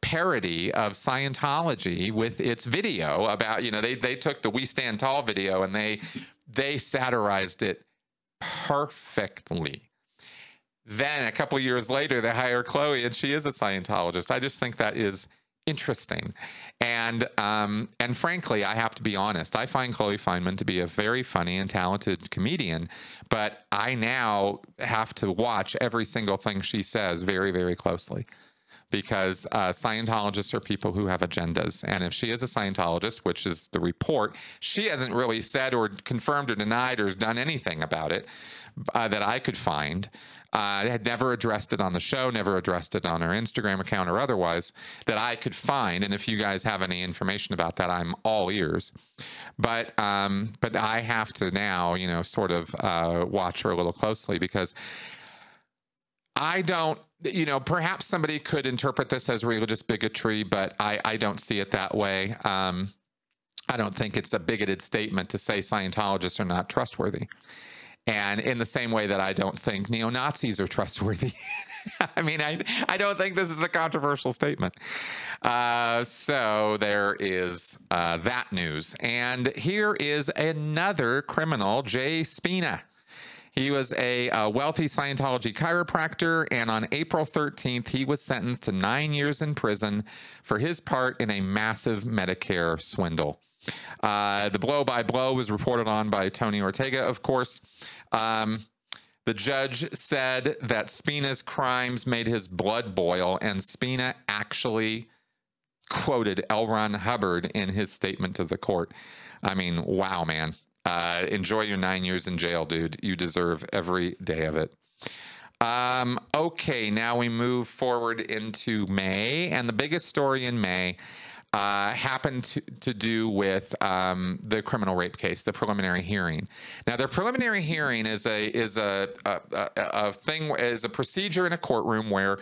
parody of Scientology with its video about you know they they took the We Stand Tall video and they they satirized it perfectly. Then a couple years later, they hire Chloe, and she is a Scientologist. I just think that is interesting, and um, and frankly, I have to be honest. I find Chloe Fineman to be a very funny and talented comedian, but I now have to watch every single thing she says very, very closely because uh, Scientologists are people who have agendas. And if she is a Scientologist, which is the report, she hasn't really said or confirmed or denied or done anything about it uh, that I could find. Uh, had never addressed it on the show, never addressed it on her Instagram account or otherwise that I could find. And if you guys have any information about that, I'm all ears. But um, but I have to now, you know, sort of uh, watch her a little closely because I don't you know, perhaps somebody could interpret this as religious bigotry, but I, I don't see it that way. Um, I don't think it's a bigoted statement to say Scientologists are not trustworthy. And in the same way that I don't think neo Nazis are trustworthy. I mean, I, I don't think this is a controversial statement. Uh, so there is uh, that news. And here is another criminal, Jay Spina. He was a, a, wealthy Scientology chiropractor, and on April 13th, he was sentenced to nine years in prison for his part in a massive Medicare swindle. Uh, the blow by blow was reported on by Tony Ortega, of course. Um, the judge said that Spina's crimes made his blood boil, and Spina actually quoted L. Ron Hubbard in his statement to the court. I mean, wow, man. Uh, enjoy your nine years in jail, dude. You deserve every day of it. Um, okay, now we move forward into May, and the biggest story in May uh, happened to, to, do with um, the criminal rape case, the preliminary hearing. Now, the preliminary hearing is a is a, a, a, a thing is a procedure in a courtroom where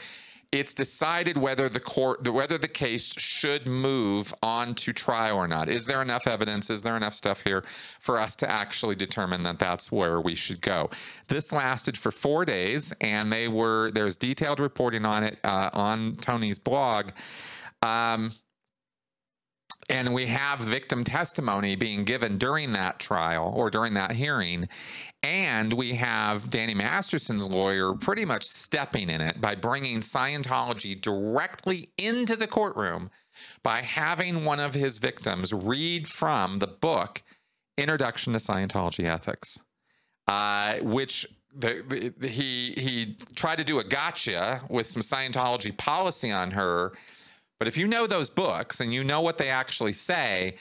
it's decided whether the court whether the case should move on to trial or not. Is there enough evidence? Is there enough stuff here for us to actually determine that that's where we should go? This lasted for four days and they were there's detailed reporting on it uh, on tony's blog. Um, and we have victim testimony being given during that trial or during that hearing and we have Danny Masterson's lawyer pretty much stepping in it by bringing Scientology directly into the courtroom by having one of his victims read from the book Introduction to Scientology Ethics, uh, which the, the, he he tried to do a gotcha with some Scientology policy on her. But if you know those books and you know what they actually say,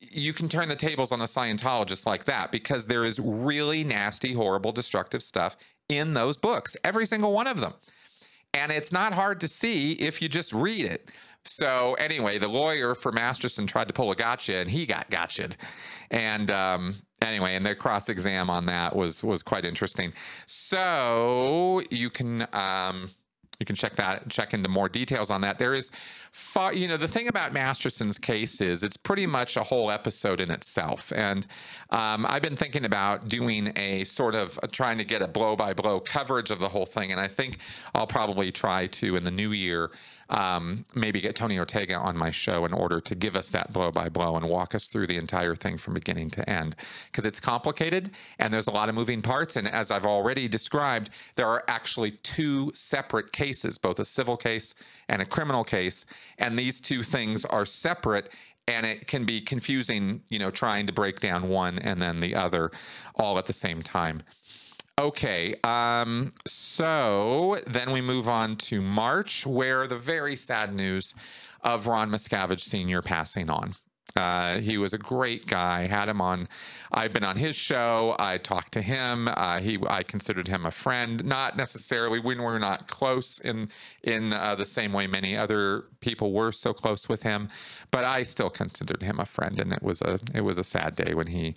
you can turn the tables on a Scientologist like that because there is really nasty, horrible, destructive stuff in those books, every single one of them. And it's not hard to see if you just read it. So anyway, the lawyer for Masterson tried to pull a gotcha, and he got gotcha'd. And um, anyway, and the cross exam on that was was quite interesting. So you can. Um, you can check that check into more details on that there is far, you know the thing about masterson's case is it's pretty much a whole episode in itself and um, i've been thinking about doing a sort of uh, trying to get a blow by blow coverage of the whole thing and i think i'll probably try to in the new year um, maybe get Tony Ortega on my show in order to give us that blow by blow and walk us through the entire thing from beginning to end. Because it's complicated and there's a lot of moving parts. And as I've already described, there are actually two separate cases, both a civil case and a criminal case. And these two things are separate and it can be confusing, you know, trying to break down one and then the other all at the same time. Okay, um, so then we move on to March, where the very sad news of Ron Miscavige Sr. passing on. Uh, he was a great guy. Had him on. I've been on his show. I talked to him. Uh, he, I considered him a friend. Not necessarily when we're not close in in uh, the same way many other people were so close with him, but I still considered him a friend. And it was a it was a sad day when he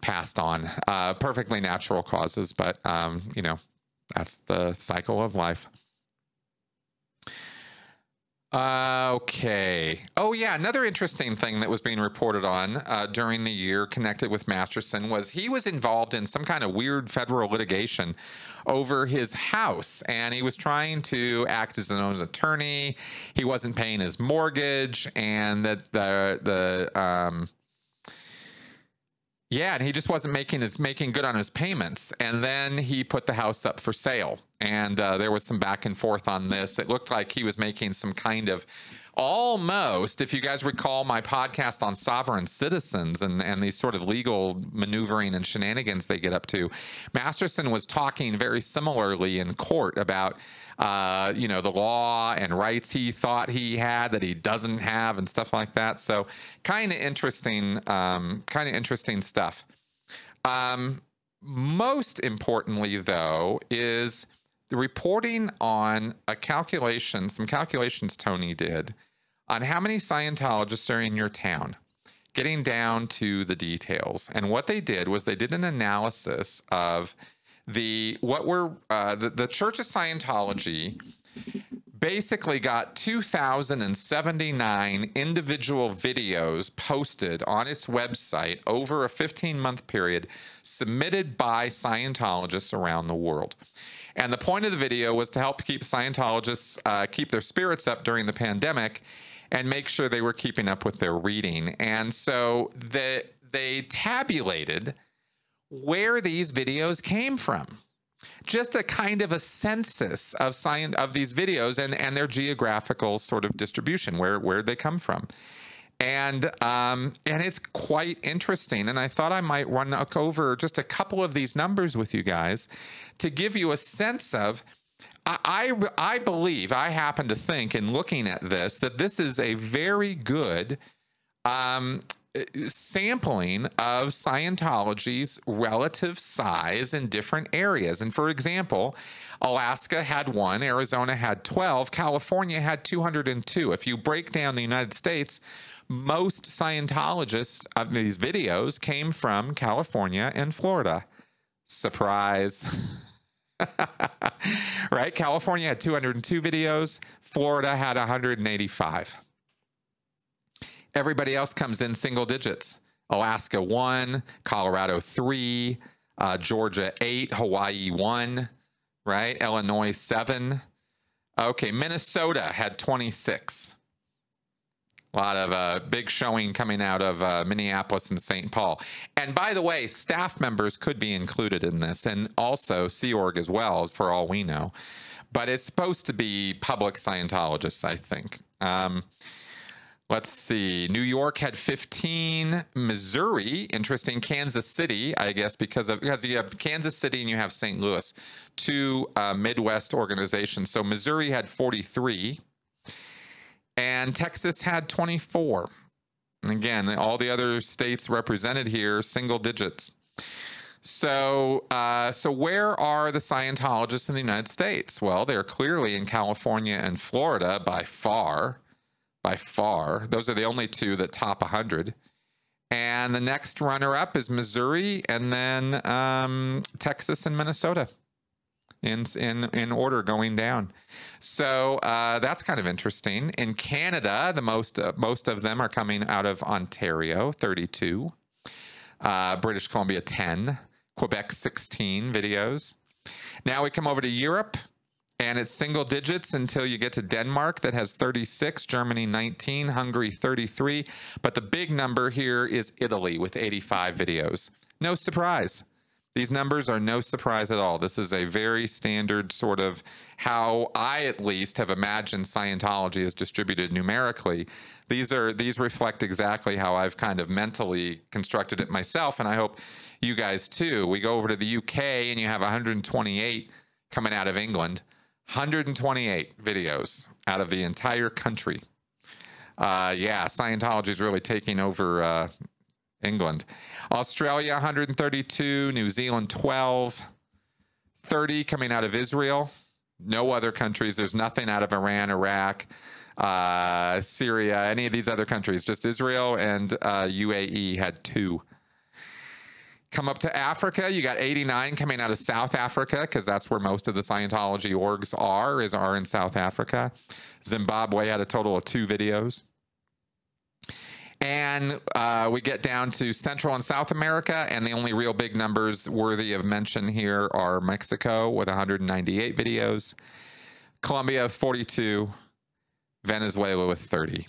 passed on. Uh, perfectly natural causes, but um, you know, that's the cycle of life. Uh, okay. Oh, yeah. Another interesting thing that was being reported on uh, during the year connected with Masterson was he was involved in some kind of weird federal litigation over his house, and he was trying to act as an own attorney. He wasn't paying his mortgage, and that the the um, yeah, and he just wasn't making his making good on his payments. And then he put the house up for sale, and uh, there was some back and forth on this. It looked like he was making some kind of almost, if you guys recall my podcast on sovereign citizens and, and these sort of legal maneuvering and shenanigans they get up to, Masterson was talking very similarly in court about uh, you know, the law and rights he thought he had that he doesn't have and stuff like that. So kind of interesting, um, kind of interesting stuff. Um, most importantly, though, is reporting on a calculation, some calculations Tony did on how many Scientologists are in your town, getting down to the details. And what they did was they did an analysis of the what were uh, the, the Church of Scientology basically got 2,079 individual videos posted on its website over a 15 month period submitted by Scientologists around the world. And the point of the video was to help keep Scientologists uh, keep their spirits up during the pandemic and make sure they were keeping up with their reading. And so the, they tabulated where these videos came from. Just a kind of a census of science of these videos and, and their geographical sort of distribution, where where they come from. And um, and it's quite interesting. And I thought I might run over just a couple of these numbers with you guys to give you a sense of I, I, believe, I happen to think in looking at this, that this is a very good um, sampling of Scientology's relative size in different areas. And for example, Alaska had one, Arizona had 12, California had 202. If you break down the United States, most Scientologists of these videos came from California and Florida. Surprise. right? California had 202 videos, Florida had 185. Everybody else comes in single digits. Alaska one, Colorado three, uh, Georgia eight, Hawaii one, right? Illinois seven. Okay, Minnesota had 26. A lot of uh, big showing coming out of uh, Minneapolis and St. Paul. And by the way, staff members could be included in this, and also Sea Org as well, for all we know. But it's supposed to be public Scientologists, I think. Um, Let's see. New York had 15. Missouri, interesting. Kansas City, I guess, because of because you have Kansas City and you have St. Louis, two uh, Midwest organizations. So Missouri had 43, and Texas had 24. And again, all the other states represented here, single digits. So, uh, so where are the Scientologists in the United States? Well, they're clearly in California and Florida by far by far. Those are the only two that top 100. And the next runner up is Missouri and then um, Texas and Minnesota in, in, in order going down. So uh, that's kind of interesting. In Canada, the most, uh, most of them are coming out of Ontario, 32. Uh, British Columbia, 10. Quebec, 16 videos. Now we come over to Europe and it's single digits until you get to Denmark that has 36, Germany 19, Hungary 33. But the big number here is Italy with 85 videos. No surprise. These numbers are no surprise at all. This is a very standard sort of how I at least have imagined Scientology is distributed numerically. These are these reflect exactly how I've kind of mentally constructed it myself and I hope you guys too. We go over to the UK and you have 128 coming out of England. 128 videos out of the entire country. Uh, yeah, Scientology is really taking over uh, England. Australia, 132. New Zealand, 12. 30 coming out of Israel. No other countries. There's nothing out of Iran, Iraq, uh, Syria, any of these other countries. Just Israel and uh, UAE had two. Come up to Africa, you got 89 coming out of South Africa because that's where most of the Scientology orgs are is are in South Africa. Zimbabwe had a total of two videos. And uh, we get down to Central and South America, and the only real big numbers worthy of mention here are Mexico with 198 videos, Colombia with 42, Venezuela with 30.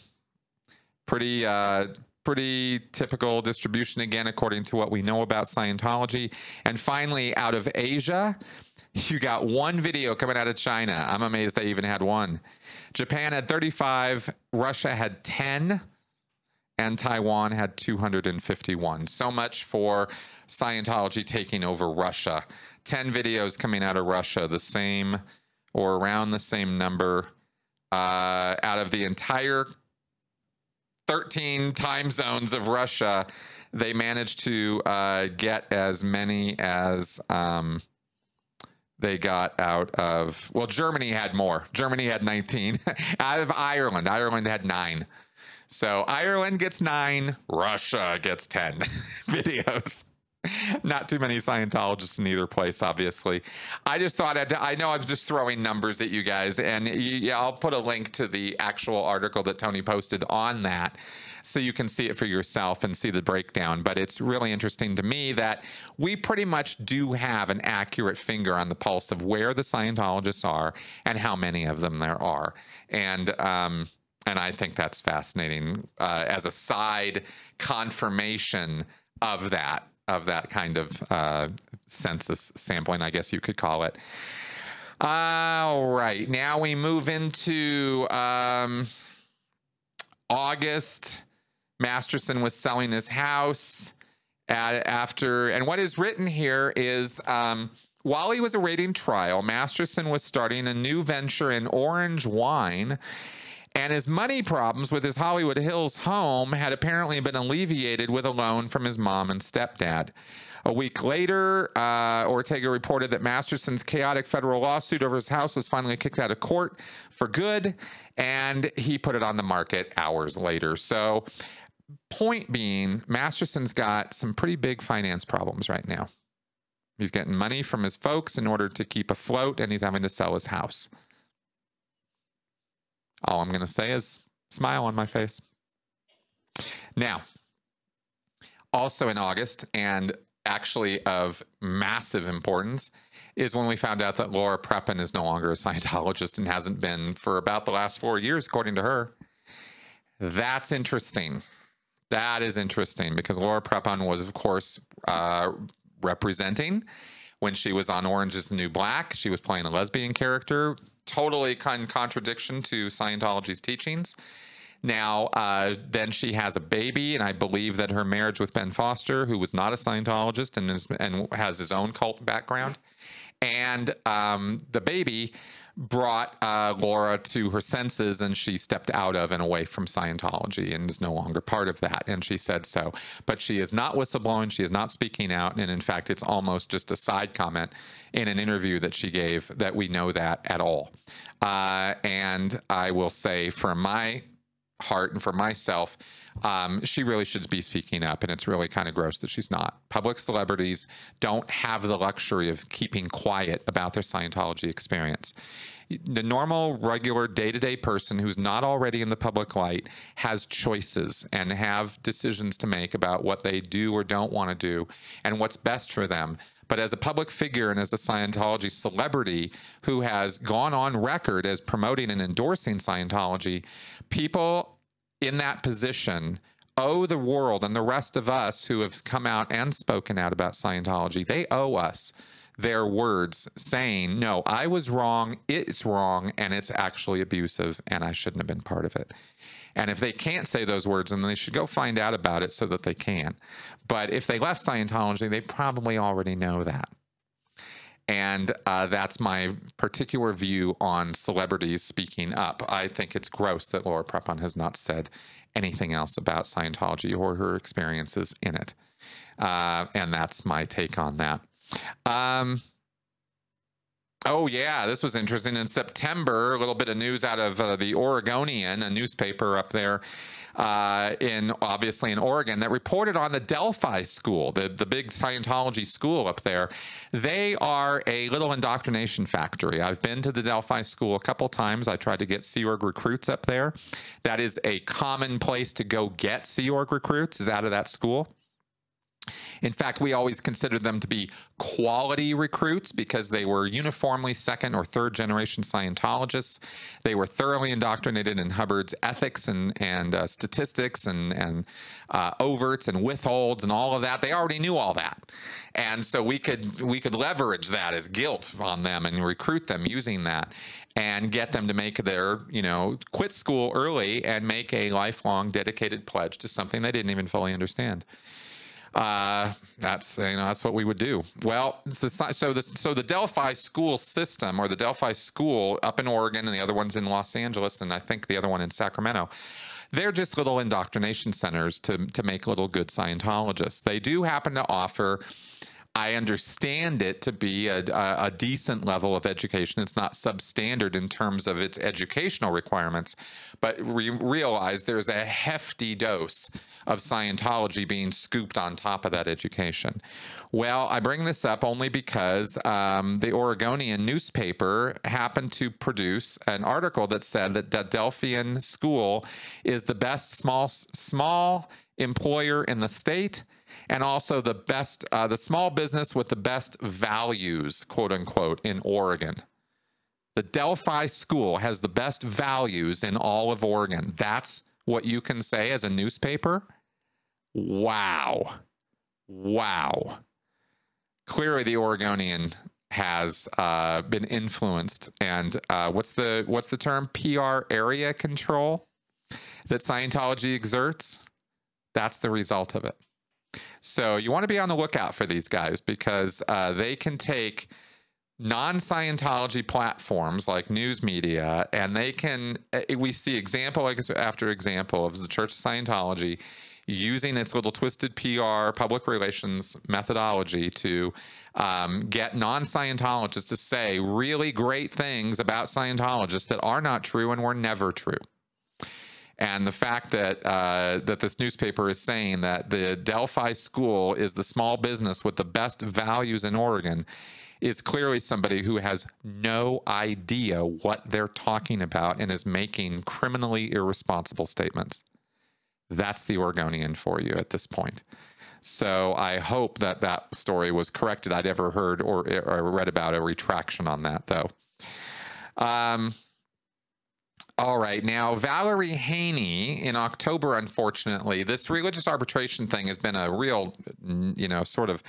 Pretty uh, pretty typical distribution again, according to what we know about Scientology. And finally, out of Asia, you got one video coming out of China. I'm amazed they even had one. Japan had 35, Russia had 10, and Taiwan had 251. So much for Scientology taking over Russia. 10 videos coming out of Russia, the same or around the same number uh, out of the entire 13 time zones of Russia, they managed to uh, get as many as um, they got out of. Well, Germany had more. Germany had 19. out of Ireland, Ireland had nine. So Ireland gets nine, Russia gets 10 videos. not too many Scientologists in either place, obviously. I just thought I'd, i know I was just throwing numbers at you guys, and yeah, I'll put a link to the actual article that Tony posted on that so you can see it for yourself and see the breakdown. But it's really interesting to me that we pretty much do have an accurate finger on the pulse of where the Scientologists are and how many of them there are. And, um, and I think that's fascinating uh, as a side confirmation of that of that kind of uh, census sampling, I guess you could call it. All right, now we move into um, August. Masterson was selling his house at, after, and what is written here is um, while he was awaiting trial, Masterson was starting a new venture in orange wine and his money problems with his Hollywood Hills home had apparently been alleviated with a loan from his mom and stepdad. A week later, uh, Ortega reported that Masterson's chaotic federal lawsuit over his house was finally kicked out of court for good, and he put it on the market hours later. So, point being, Masterson's got some pretty big finance problems right now. He's getting money from his folks in order to keep afloat, and he's having to sell his house. All I'm going to say is smile on my face. Now, also in August, and actually of massive importance, is when we found out that Laura Prepon is no longer a Scientologist and hasn't been for about the last four years, according to her. That's interesting. That is interesting because Laura Prepon was, of course, uh, representing when she was on Orange is the New Black. She was playing a lesbian character, totally con- contradiction to Scientology's teachings. Now, uh, then she has a baby, and I believe that her marriage with Ben Foster, who was not a Scientologist and is, and has his own cult background, and um, the baby brought uh, Laura to her senses and she stepped out of and away from Scientology and is no longer part of that. And she said so. But she is not whistleblowing. She is not speaking out. And in fact, it's almost just a side comment in an interview that she gave that we know that at all. Uh, and I will say, from my heart and for myself, um, she really should be speaking up. And it's really kind of gross that she's not. Public celebrities don't have the luxury of keeping quiet about their Scientology experience. The normal, regular, day to day person who's not already in the public light has choices and have decisions to make about what they do or don't want to do and what's best for them. But as a public figure and as a Scientology celebrity who has gone on record as promoting and endorsing Scientology, people in that position owe the world and the rest of us who have come out and spoken out about Scientology, they owe us their words saying, no, I was wrong, it's wrong, and it's actually abusive, and I shouldn't have been part of it. And if they can't say those words, then they should go find out about it so that they can. But if they left Scientology, they probably already know that. And uh, that's my particular view on celebrities speaking up. I think it's gross that Laura Prepon has not said anything else about Scientology or her experiences in it. Uh, and that's my take on that. Um, Oh yeah, this was interesting. In September, a little bit of news out of uh, the Oregonian, a newspaper up there uh, in obviously in Oregon, that reported on the Delphi School, the the big Scientology school up there. They are a little indoctrination factory. I've been to the Delphi School a couple times. I tried to get Sea Org recruits up there. That is a common place to go get Sea Org recruits. Is out of that school. In fact, we always considered them to be quality recruits because they were uniformly second or third generation Scientologists. They were thoroughly indoctrinated in Hubbard's ethics and, and uh, statistics and, and uh, overts and withholds and all of that. They already knew all that. And so we could we could leverage that as guilt on them and recruit them using that and get them to make their, you know, quit school early and make a lifelong dedicated pledge to something they didn't even fully understand uh, that's you know that's what we would do. Well, so the so the Delphi school system or the Delphi school up in Oregon and the other ones in Los Angeles and I think the other one in Sacramento. They're just little indoctrination centers to to make little good Scientologists. They do happen to offer I understand it to be a, a, decent level of education. It's not substandard in terms of its educational requirements, but we realize there's a hefty dose of Scientology being scooped on top of that education. Well, I bring this up only because um, the Oregonian newspaper happened to produce an article that said that the Delphian School is the best small small employer in the state and also the best, uh, the small business with the best values, quote unquote, in Oregon. The Delphi School has the best values in all of Oregon. That's what you can say as a newspaper. Wow. Wow. Clearly, the Oregonian has uh, been influenced, and uh, what's the what's the term? PR area control that Scientology exerts. That's the result of it. So you want to be on the lookout for these guys because uh, they can take non Scientology platforms like news media, and they can, uh, we see example after example of the Church of Scientology using its little twisted PR public relations methodology to um, get non Scientologists to say really great things about Scientologists that are not true and were never true. And the fact that uh, that this newspaper is saying that the Delphi School is the small business with the best values in Oregon is clearly somebody who has no idea what they're talking about and is making criminally irresponsible statements. That's the Oregonian for you at this point. So I hope that that story was corrected. I'd ever heard or, or read about a retraction on that, though. Um, all right. Now, Valerie Haney in October, unfortunately, this religious arbitration thing has been a real, you know, sort of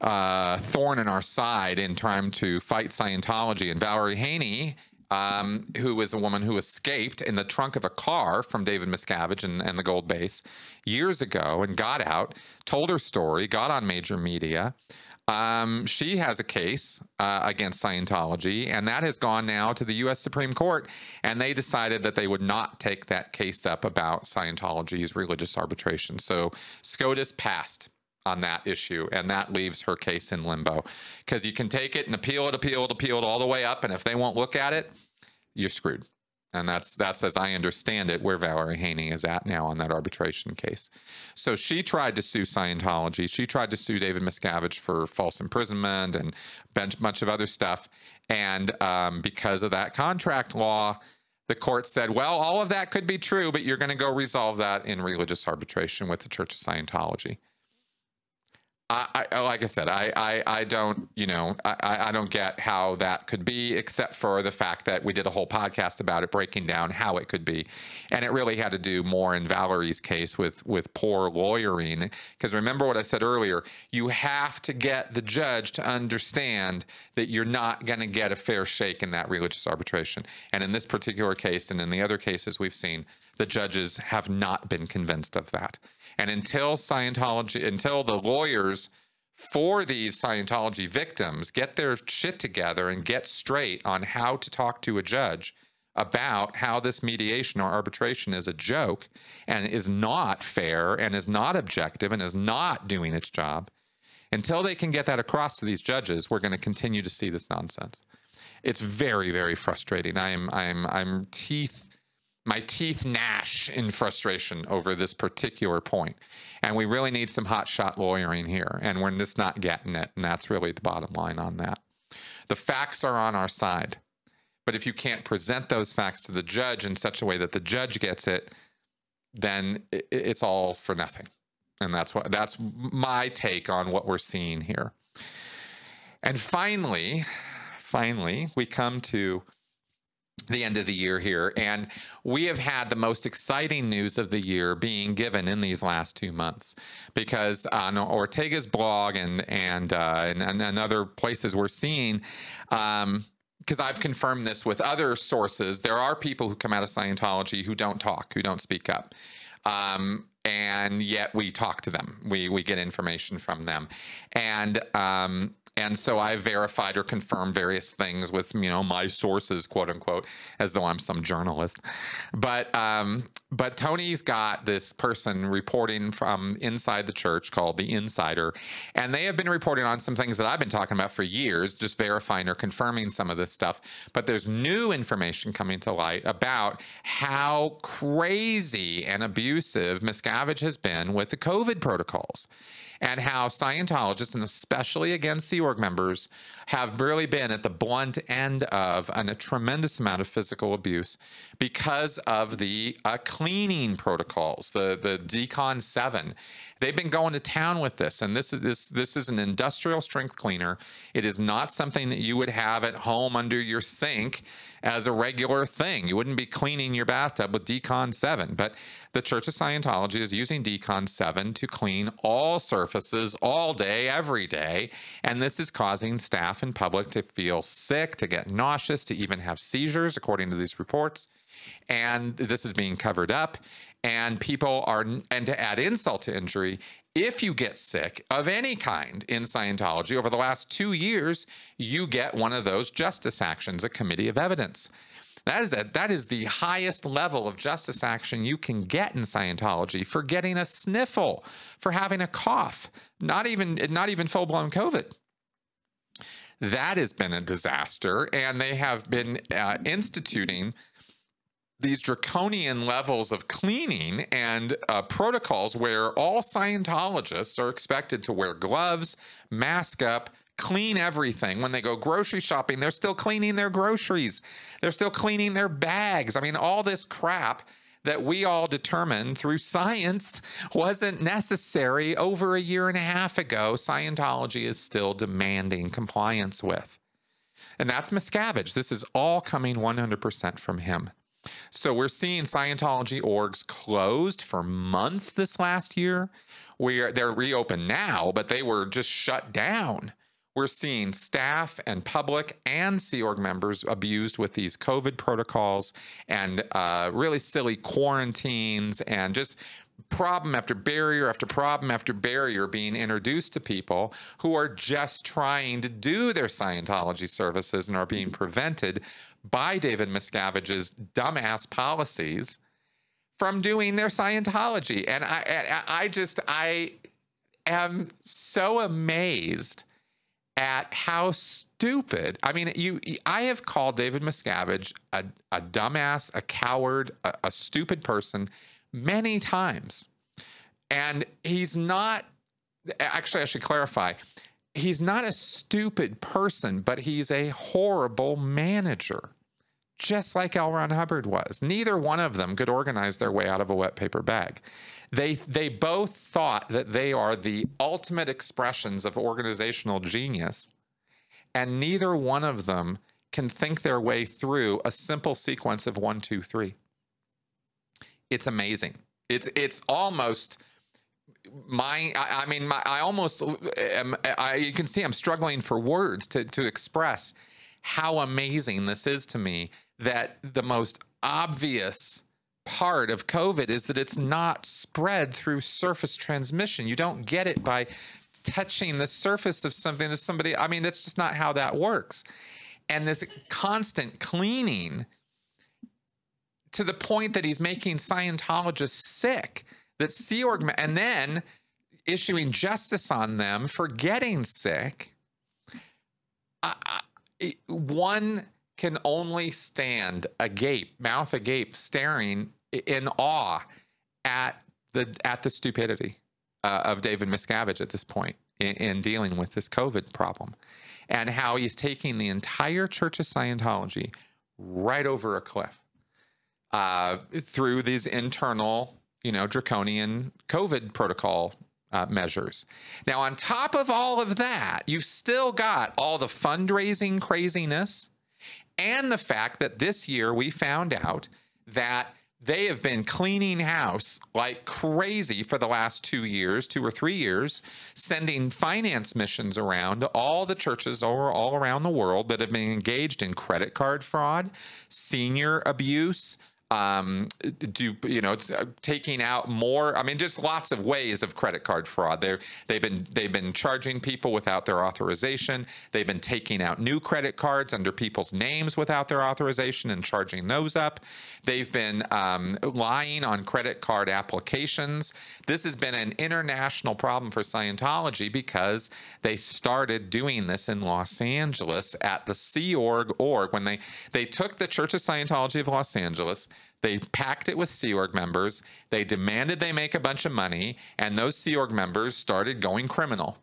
uh, thorn in our side in trying to fight Scientology. And Valerie Haney, um, who is a woman who escaped in the trunk of a car from David Miscavige and, and the Gold Base years ago and got out, told her story, got on major media. Um, she has a case uh, against Scientology, and that has gone now to the U.S. Supreme Court. And they decided that they would not take that case up about Scientology's religious arbitration. So SCOTUS passed on that issue, and that leaves her case in limbo because you can take it and appeal it, appeal it, appeal it all the way up, and if they won't look at it, you're screwed. And that's that's as I understand it, where Valerie Haney is at now on that arbitration case. So she tried to sue Scientology. She tried to sue David Miscavige for false imprisonment and bunch of other stuff. And um, because of that contract law, the court said, well, all of that could be true, but you're going to go resolve that in religious arbitration with the Church of Scientology. I, I, like I said, I, I, I don't, you know, I, I don't get how that could be, except for the fact that we did a whole podcast about it, breaking down how it could be, and it really had to do more in Valerie's case with with poor lawyering. Because remember what I said earlier, you have to get the judge to understand that you're not going to get a fair shake in that religious arbitration. And in this particular case, and in the other cases we've seen, the judges have not been convinced of that. And until Scientology, until the lawyers for these Scientology victims get their shit together and get straight on how to talk to a judge about how this mediation or arbitration is a joke and is not fair and is not objective and is not doing its job. Until they can get that across to these judges, we're going to continue to see this nonsense. It's very, very frustrating. I'm, I'm, I'm teeth my teeth gnash in frustration over this particular point. And we really need some hot shot lawyering here. And we're just not getting it. And that's really the bottom line on that. The facts are on our side. But if you can't present those facts to the judge in such a way that the judge gets it, then it's all for nothing. And that's what that's my take on what we're seeing here. And finally, finally, we come to the end of the year here. And we have had the most exciting news of the year being given in these last two months because on Ortega's blog and and uh, and, and, other places we're seeing. Um, because I've confirmed this with other sources, there are people who come out of Scientology who don't talk, who don't speak up. Um, and yet we talk to them. We we get information from them, and um, and so I verified or confirmed various things with, you know, my sources, quote unquote, as though I'm some journalist. But um, but Tony's got this person reporting from inside the church called the Insider, and they have been reporting on some things that I've been talking about for years, just verifying or confirming some of this stuff. But there's new information coming to light about how crazy and abusive Miscavige has been with the COVID protocols and how Scientologists, and especially again Sea Org members, have really been at the blunt end of an, a tremendous amount of physical abuse because of the uh, cleaning protocols, the the Decon Seven. They've been going to town with this, and this is this this is an industrial strength cleaner. It is not something that you would have at home under your sink as a regular thing. You wouldn't be cleaning your bathtub with Decon 7, but the Church of Scientology is using Decon 7 to clean all surfaces all day, every day. And this is causing staff and public to feel sick, to get nauseous, to even have seizures, according to these reports. And this is being covered up. And people are, and to add insult to injury, if you get sick of any kind in Scientology over the last two years, you get one of those justice actions, a committee of evidence. That is a, that is the highest level of justice action you can get in Scientology for getting a sniffle, for having a cough, not even not even full blown COVID. That has been a disaster, and they have been uh, instituting these draconian levels of cleaning and uh, protocols where all Scientologists are expected to wear gloves, mask up, clean everything. When they go grocery shopping, they're still cleaning their groceries, they're still cleaning their bags. I mean, all this crap that we all determined through science wasn't necessary over a year and a half ago, Scientology is still demanding compliance with. And that's Miscavige. This is all coming 100% from him. So we're seeing Scientology orgs closed for months this last year. Where they're reopened now, but they were just shut down we're seeing staff and public and Sea Org members abused with these COVID protocols and uh, really silly quarantines and just problem after barrier after problem after barrier being introduced to people who are just trying to do their Scientology services and are being prevented by David Miscavige's dumbass policies from doing their Scientology. And I, I, I just, I am so amazed at how stupid. I mean, you. I have called David Miscavige a, a dumbass, a coward, a, a stupid person many times, and he's not. Actually, I should clarify. He's not a stupid person, but he's a horrible manager, just like L. Ron Hubbard was. Neither one of them could organize their way out of a wet paper bag. They they both thought that they are the ultimate expressions of organizational genius, and neither one of them can think their way through a simple sequence of one, two, three. It's amazing. It's it's almost my I, mean my I almost am I, you can see I'm struggling for words to to express how amazing this is to me that the most obvious part of COVID is that it's not spread through surface transmission. You don't get it by touching the surface of something that somebody, I mean, that's just not how that works. And this constant cleaning to the point that he's making Scientologists sick, that Sea Org, and then issuing justice on them for getting sick. One can only stand agape, mouth agape, staring in awe at the at the stupidity uh, of David Miscavige at this point in, in, dealing with this COVID problem, and how he's taking the entire Church of Scientology right over a cliff uh, through these internal, you know, draconian COVID protocol uh, measures. Now, on top of all of that, you've still got all the fundraising craziness and the fact that this year we found out that they have been cleaning house like crazy for the last two years, two or three years, sending finance missions around to all the churches all, all around the world that have been engaged in credit card fraud, senior abuse, um, do you know it's uh, taking out more i mean just lots of ways of credit card fraud. They they've been they've been charging people without their authorization. They've been taking out new credit cards under people's names without their authorization and charging those up. They've been um, lying on credit card applications. This has been an international problem for scientology because they started doing this in los angeles at the sea org org when they they took the church of scientology of los angeles they packed it with Sea Org members. They demanded they make a bunch of money, and those Sea Org members started going criminal.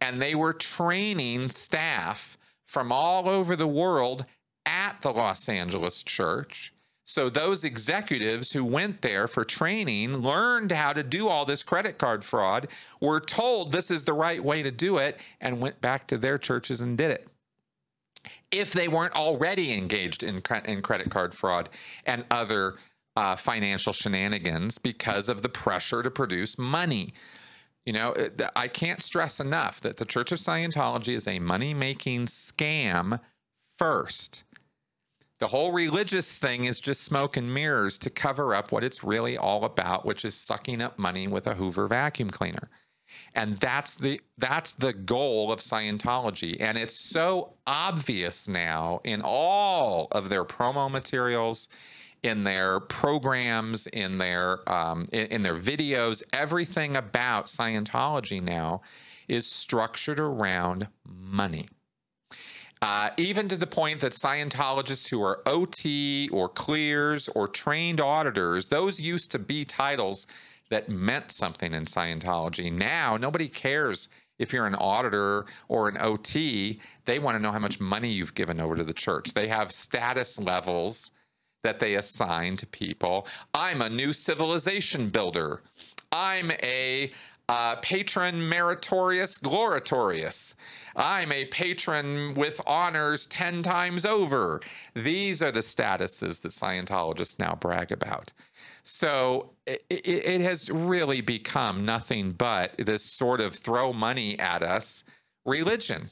And they were training staff from all over the world at the Los Angeles church. So those executives who went there for training learned how to do all this credit card fraud, were told this is the right way to do it, and went back to their churches and did it if they weren't already engaged in, in credit card fraud and other uh, financial shenanigans because of the pressure to produce money. You know, I can't stress enough that the Church of Scientology is a money making scam first. The whole religious thing is just smoke and mirrors to cover up what it's really all about, which is sucking up money with a Hoover vacuum cleaner and that's the that's the goal of Scientology. And it's so obvious now in all of their promo materials in their programs in their um, in, in their videos. Everything about Scientology now is structured around money. Uh, even to the point that Scientologists who are OT or clears or trained auditors, those used to be titles that meant something in Scientology. Now, nobody cares if you're an auditor or an OT, they want to know how much money you've given over to the church. They have status levels that they assign to people. I'm a new civilization builder. I'm a uh, patron meritorious gloritorious. I'm a patron with honors 10 times over. These are the statuses that Scientologists now brag about. So it, it, has really become nothing but this sort of throw money at us religion.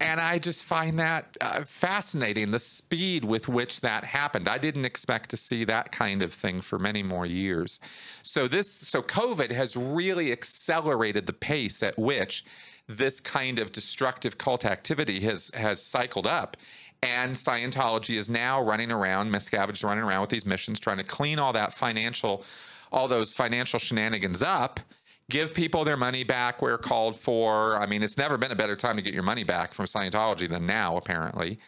and I just find that uh, fascinating the speed with which that happened. I didn't expect to see that kind of thing for many more years. So this so COVID has really accelerated the pace at which this kind of destructive cult activity has has cycled up. And Scientology is now running around, Miscavige is running around with these missions trying to clean all that financial all those financial shenanigans up give people their money back where called for. I mean, it's never been a better time to get your money back from Scientology than now, apparently,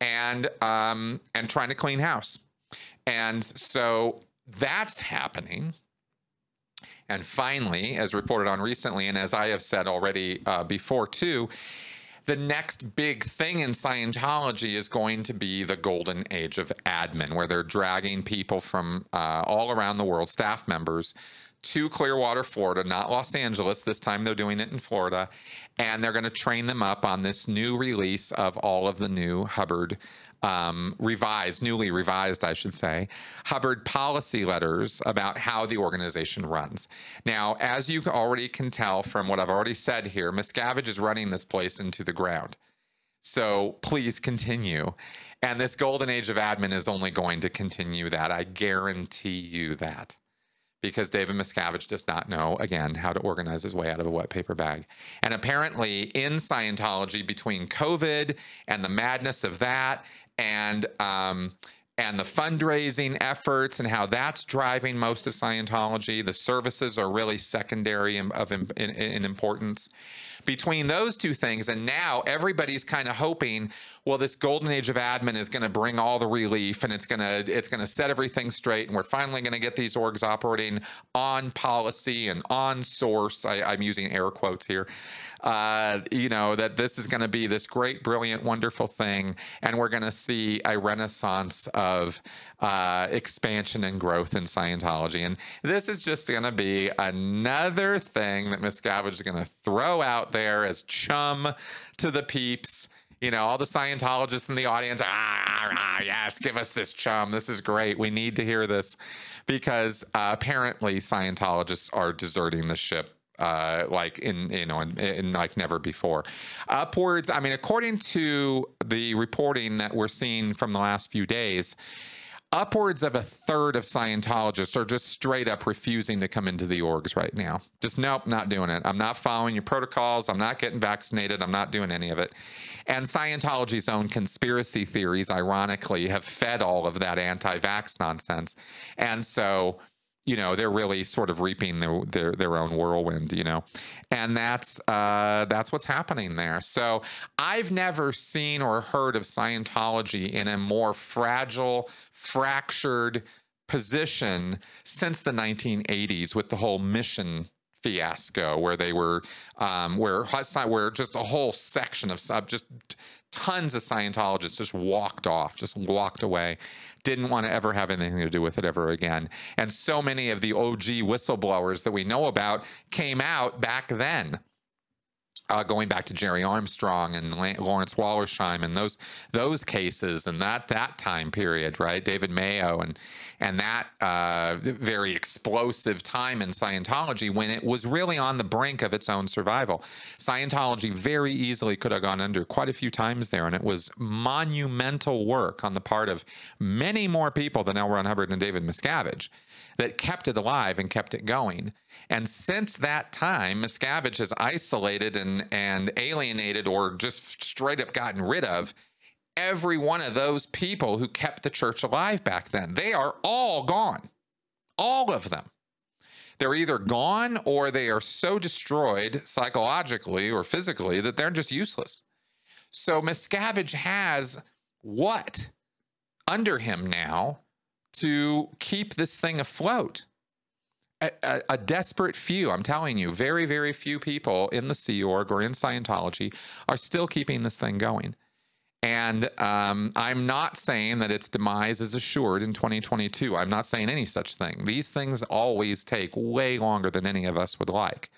and um, and trying to clean house. And so that's happening. And finally, as reported on recently, and as I have said already uh, before too, the next big thing in Scientology is going to be the golden age of admin, where they're dragging people from uh, all around the world, staff members, to Clearwater, Florida, not Los Angeles. This time they're doing it in Florida. And they're going to train them up on this new release of all of the new Hubbard um, revised, newly revised, I should say, Hubbard policy letters about how the organization runs. Now, as you already can tell from what I've already said here, Miscavige is running this place into the ground. So please continue. And this golden age of admin is only going to continue that. I guarantee you that because David Miscavige does not know, again, how to organize his way out of a wet paper bag. And apparently, in Scientology, between COVID and the madness of that, and um, and the fundraising efforts and how that's driving most of Scientology, the services are really secondary in, of in, in importance. Between those two things, and now everybody's kind of hoping well, this golden age of admin is going to bring all the relief and it's going to it's going to set everything straight, and we're finally going to get these orgs operating on policy and on source. I, am using air quotes here. Uh, you know that this is going to be this great, brilliant, wonderful thing, and we're going to see a renaissance of uh, expansion and growth in Scientology. And this is just going to be another thing that Miscavige is going to throw out there as chum to the peeps you know, all the Scientologists in the audience, ah, ah, yes, give us this chum. This is great. We need to hear this because uh, apparently Scientologists are deserting the ship uh, like in you know in, in, like never before. Upwards, I mean, according to the reporting that we're seeing from the last few days, upwards of a third of Scientologists are just straight up refusing to come into the orgs right now. Just nope, not doing it. I'm not following your protocols. I'm not getting vaccinated. I'm not doing any of it. And Scientology's own conspiracy theories, ironically, have fed all of that anti vax nonsense. And so you know they're really sort of reaping their their, their own whirlwind you know? And that's uh, that's what's happening there. So i've never seen or heard of scientology in a more fragile fractured position since the 1980s with the whole mission fiasco where they were um, where where just a whole section of just tons of Scientologists just walked off, just walked away, didn't want to ever have anything to do with it ever again. And so many of the OG whistleblowers that we know about came out back then uh, going back to Gerry Armstrong and Lawrence Wollersheim and those those cases and that that time period, right? David Mayo and and that uh, very explosive time in Scientology when it was really on the brink of its own survival. Scientology very easily could have gone under quite a few times there, and it was monumental work on the part of many more people than L. Ron Hubbard and David Miscavige that kept it alive and kept it going. And since that time, Miscavige has isolated and, and alienated or just straight up gotten rid of every one of those people who kept the church alive back then. They are all gone, all of them. They're either gone or they are so destroyed psychologically or physically that they're just useless. So Miscavige has what under him now to keep this thing afloat. A, a, desperate few, I'm telling you, very, very few people in the Sea Org or in Scientology are still keeping this thing going. And um, I'm not saying that its demise is assured in 2022. I'm not saying any such thing. These things always take way longer than any of us would like.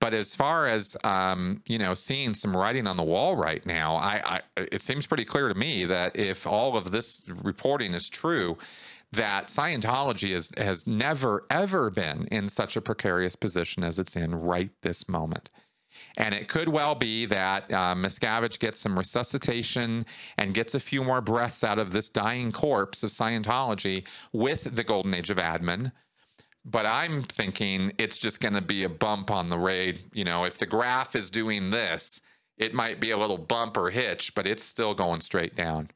But as far as um, you know, seeing some writing on the wall right now, I, I, it seems pretty clear to me that if all of this reporting is true, that Scientology is, has never, ever been in such a precarious position as it's in right this moment. And it could well be that uh, Miscavige gets some resuscitation and gets a few more breaths out of this dying corpse of Scientology with the Golden Age of Admin. But I'm thinking it's just going to be a bump on the raid. You know, if the graph is doing this, it might be a little bump or hitch, but it's still going straight down.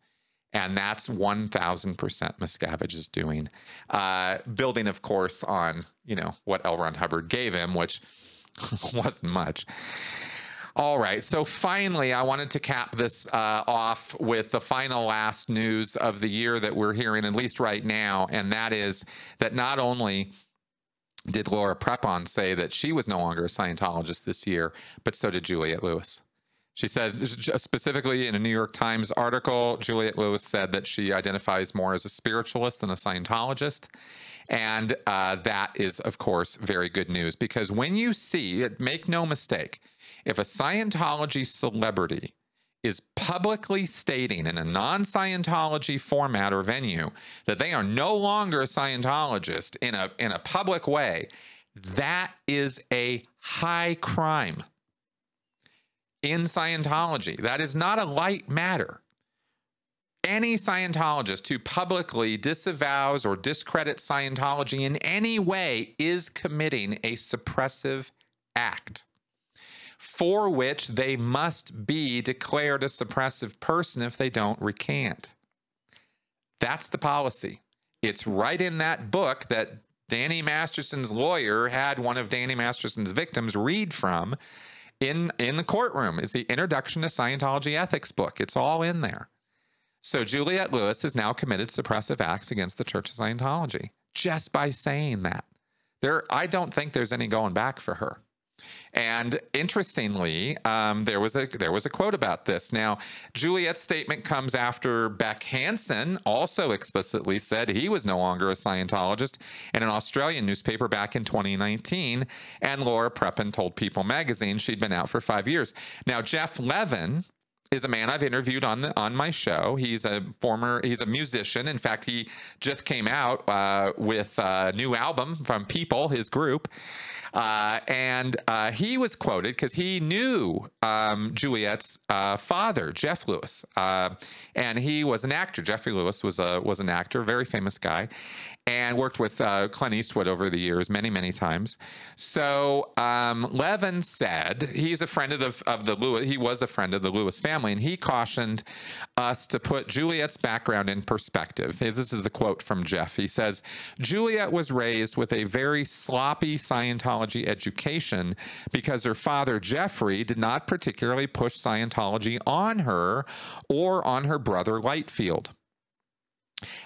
And that's 1000% Miscavige is doing. Uh, building, of course, on, you know, what L. Ron Hubbard gave him, which wasn't much. All right. So finally, I wanted to cap this uh, off with the final last news of the year that we're hearing, at least right now. And that is that not only did Laura Prepon say that she was no longer a Scientologist this year, but so did Juliette Lewis. She says, specifically in a New York Times article, Juliette Lewis said that she identifies more as a spiritualist than a Scientologist. And uh, that is, of course, very good news because when you see, make no mistake, if a Scientology celebrity is publicly stating in a non Scientology format or venue that they are no longer a Scientologist in a, in a public way, that is a high crime in Scientology. That is not a light matter. Any Scientologist who publicly disavows or discredits Scientology in any way is committing a suppressive act for which they must be declared a suppressive person if they don't recant. That's the policy. It's right in that book that Danny Masterson's lawyer had one of Danny Masterson's victims read from in in the courtroom is the introduction to Scientology ethics book. It's all in there. So Juliette Lewis has now committed suppressive acts against the Church of Scientology just by saying that. There, I don't think there's any going back for her. And interestingly, um, there was a there was a quote about this. Now, Juliette's statement comes after Beck Hansen also explicitly said he was no longer a Scientologist in an Australian newspaper back in 2019. And Laura Prepon told People magazine she'd been out for five years. Now, Geoff Levin, is a man I've interviewed on the on my show. He's a former he's a musician. In fact, he just came out uh, with a new album from People, his group. Uh, and uh, he was quoted because he knew um, Juliette's uh, father, Geoff Lewis, uh, and he was an actor. Geoffrey Lewis was a was an actor, very famous guy, and worked with uh, Clint Eastwood over the years, many many times. So um, Levin said he's a friend of the of the Lewis. He was a friend of the Lewis family, and he cautioned us to put Juliette's background in perspective. This is the quote from Geoff. He says, "Juliette was raised with a very sloppy Scientology." Scientology education because her father, Geoffrey, did not particularly push Scientology on her or on her brother, Lightfield.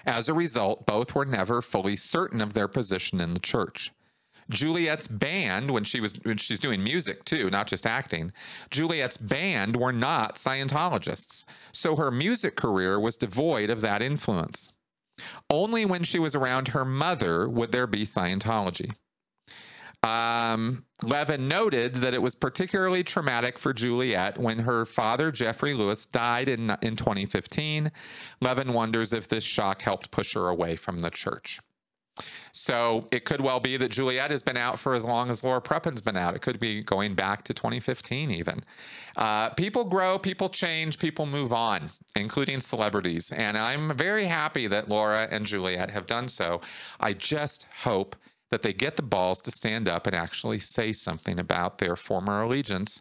As a result, both were never fully certain of their position in the church. Juliette's band, when she was when she's doing music too, not just acting, Juliette's band were not Scientologists, so her music career was devoid of that influence. Only when she was around her mother would there be Scientology. Um, Levin noted that it was particularly traumatic for Juliette when her father, Geoffrey Lewis, died in, in 2015. Levin wonders if this shock helped push her away from the church. So it could well be that Juliette has been out for as long as Laura Prepon's been out. It could be going back to 2015 even. Uh, people grow, people change, people move on, including celebrities. And I'm very happy that Laura and Juliette have done so. I just hope that they get the balls to stand up and actually say something about their former allegiance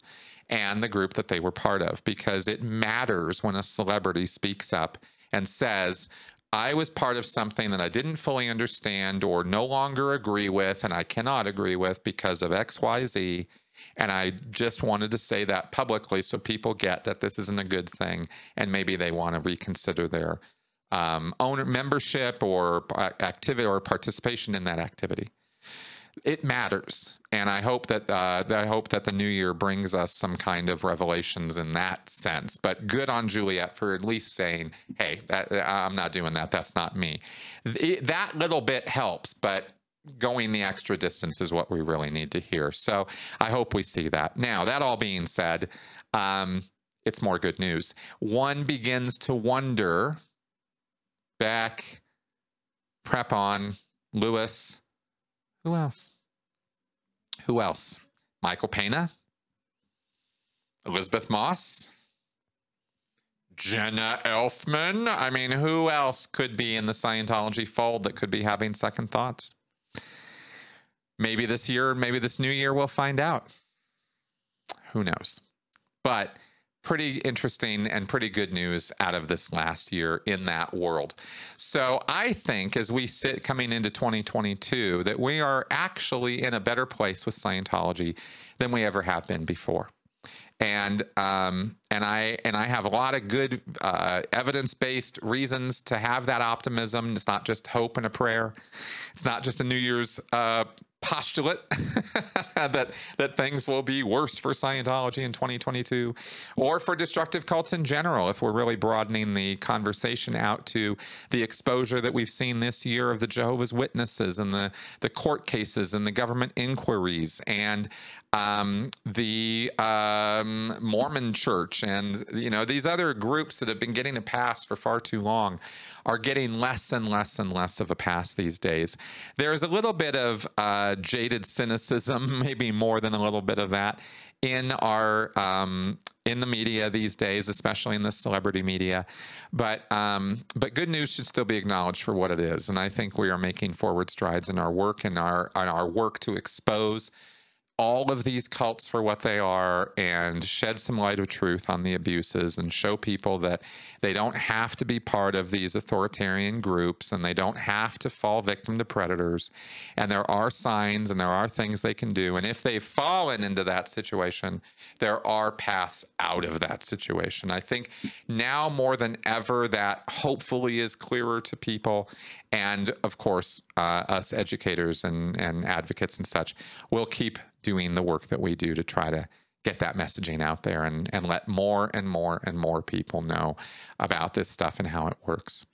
and the group that they were part of because it matters when a celebrity speaks up and says, I was part of something that I didn't fully understand or no longer agree with, and I cannot agree with because of XYZ. And I just wanted to say that publicly so people get that this isn't a good thing and maybe they want to reconsider their um, owner membership or activity or participation in that activity. It matters, and I hope that uh, I hope that the new year brings us some kind of revelations in that sense. But good on Juliette for at least saying, "Hey, that, I'm not doing that. That's not me." It, that little bit helps, but going the extra distance is what we really need to hear. So I hope we see that. Now, that all being said, um, it's more good news. One begins to wonder Beck, Prepon, Lewis. Who else? Who else? Michael Pena? Elisabeth Moss, Jenna Elfman. I mean, who else could be in the Scientology fold that could be having second thoughts? Maybe this year, maybe this new year, we'll find out. Who knows? But pretty interesting and pretty good news out of this last year in that world. So I think as we sit coming into 2022 that we are actually in a better place with Scientology than we ever have been before and um, and I and I have a lot of good uh, evidence based reasons to have that optimism. It's not just hope and a prayer. It's not just a New Year's uh, postulate that that things will be worse for Scientology in 2022 or for destructive cults in general if we're really broadening the conversation out to the exposure that we've seen this year of the Jehovah's Witnesses and the the court cases and the government inquiries and um, the um, Mormon Church and you know these other groups that have been getting a pass for far too long are getting less and less and less of a pass these days. There's a little bit of uh, jaded cynicism, maybe more than a little bit of that, in our um, in the media these days, especially in the celebrity media. But um, but good news should still be acknowledged for what it is, and I think we are making forward strides in our work and our in our work to expose all of these cults for what they are and shed some light of truth on the abuses and show people that they don't have to be part of these authoritarian groups and they don't have to fall victim to predators. And there are signs and there are things they can do. And if they've fallen into that situation, there are paths out of that situation. I think now more than ever, that hopefully is clearer to people. And of course, uh, us educators and, and advocates and such will keep doing the work that we do to try to get that messaging out there and, and let more and more and more people know about this stuff and how it works.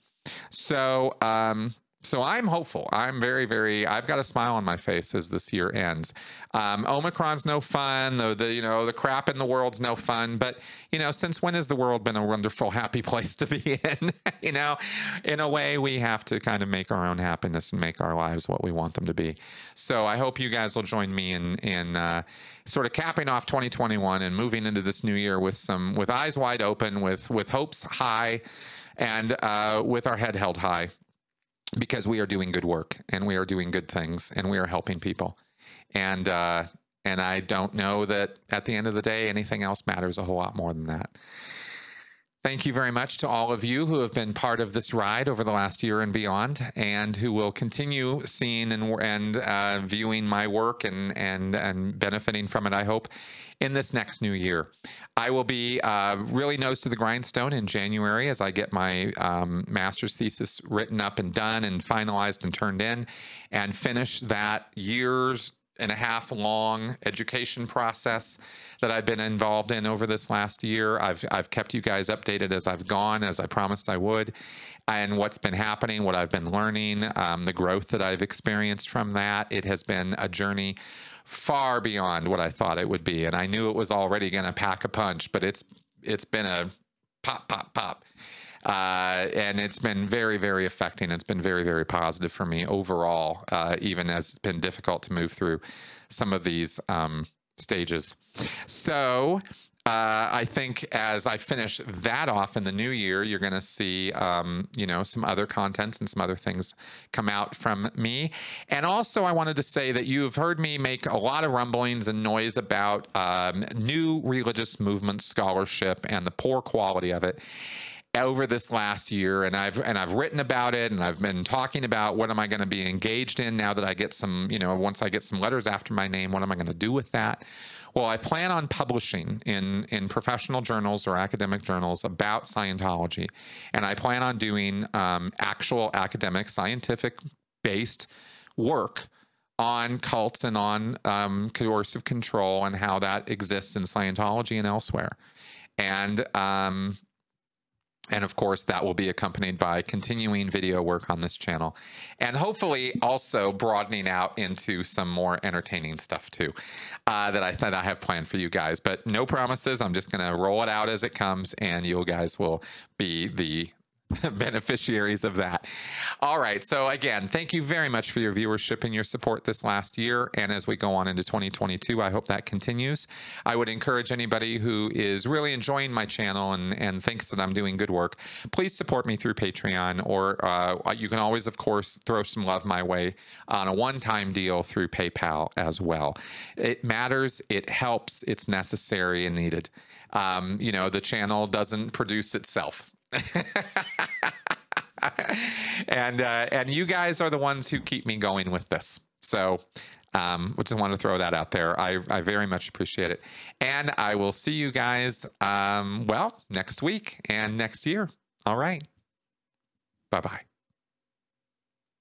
So, um, so I'm hopeful. I'm very, very. I've got a smile on my face as this year ends. Um, Omicron's no fun. The, the you know the crap in the world's no fun. But you know, since when has the world been a wonderful, happy place to be in? you know, in a way, we have to kind of make our own happiness and make our lives what we want them to be. So I hope you guys will join me in in uh, sort of capping off 2021 and moving into this new year with some with eyes wide open, with with hopes high and uh, with our head held high because we are doing good work and we are doing good things and we are helping people. And uh, and I don't know that at the end of the day anything else matters a whole lot more than that. Thank you very much to all of you who have been part of this ride over the last year and beyond, and who will continue seeing and, and uh, viewing my work and and and benefiting from it. I hope in this next new year. I will be uh, really nose to the grindstone in January as I get my um, master's thesis written up and done and finalized and turned in, and finish that year's and a half long education process that I've been involved in over this last year. I've I've kept you guys updated as I've gone, as I promised I would, and what's been happening, what I've been learning, um, the growth that I've experienced from that. It has been a journey far beyond what I thought it would be, and I knew it was already going to pack a punch, but it's it's been a pop pop pop uh, and it's been very, very affecting. It's been very, very positive for me overall, uh, even as it's been difficult to move through some of these um, stages. So, uh, I think as I finish that off in the new year, you're going to see, um, you know, some other contents and some other things come out from me. And also, I wanted to say that you have heard me make a lot of rumblings and noise about um, new religious movement scholarship and the poor quality of it over this last year and I've and I've written about it and I've been talking about what am I going to be engaged in now that I get some, you know, once I get some letters after my name, what am I going to do with that? Well, I plan on publishing in in professional journals or academic journals about Scientology, and I plan on doing um, actual academic, scientific based work on cults and on um, coercive control and how that exists in Scientology and elsewhere. And um, and of course, that will be accompanied by continuing video work on this channel and hopefully also broadening out into some more entertaining stuff too uh, that I thought I have planned for you guys. But no promises. I'm just going to roll it out as it comes and you guys will be the beneficiaries of that. All right. So, again, thank you very much for your viewership and your support this last year. And as we go on into 2022, I hope that continues. I would encourage anybody who is really enjoying my channel and, and thinks that I'm doing good work, please support me through Patreon, or uh, you can always, of course, throw some love my way on a one time deal through PayPal as well. It matters, it helps, it's necessary and needed. Um, you know, the channel doesn't produce itself. and uh, and you guys are the ones who keep me going with this. So um, just want to throw that out there. I, I very much appreciate it. And I will see you guys, um, well, next week and next year. All right. Bye bye.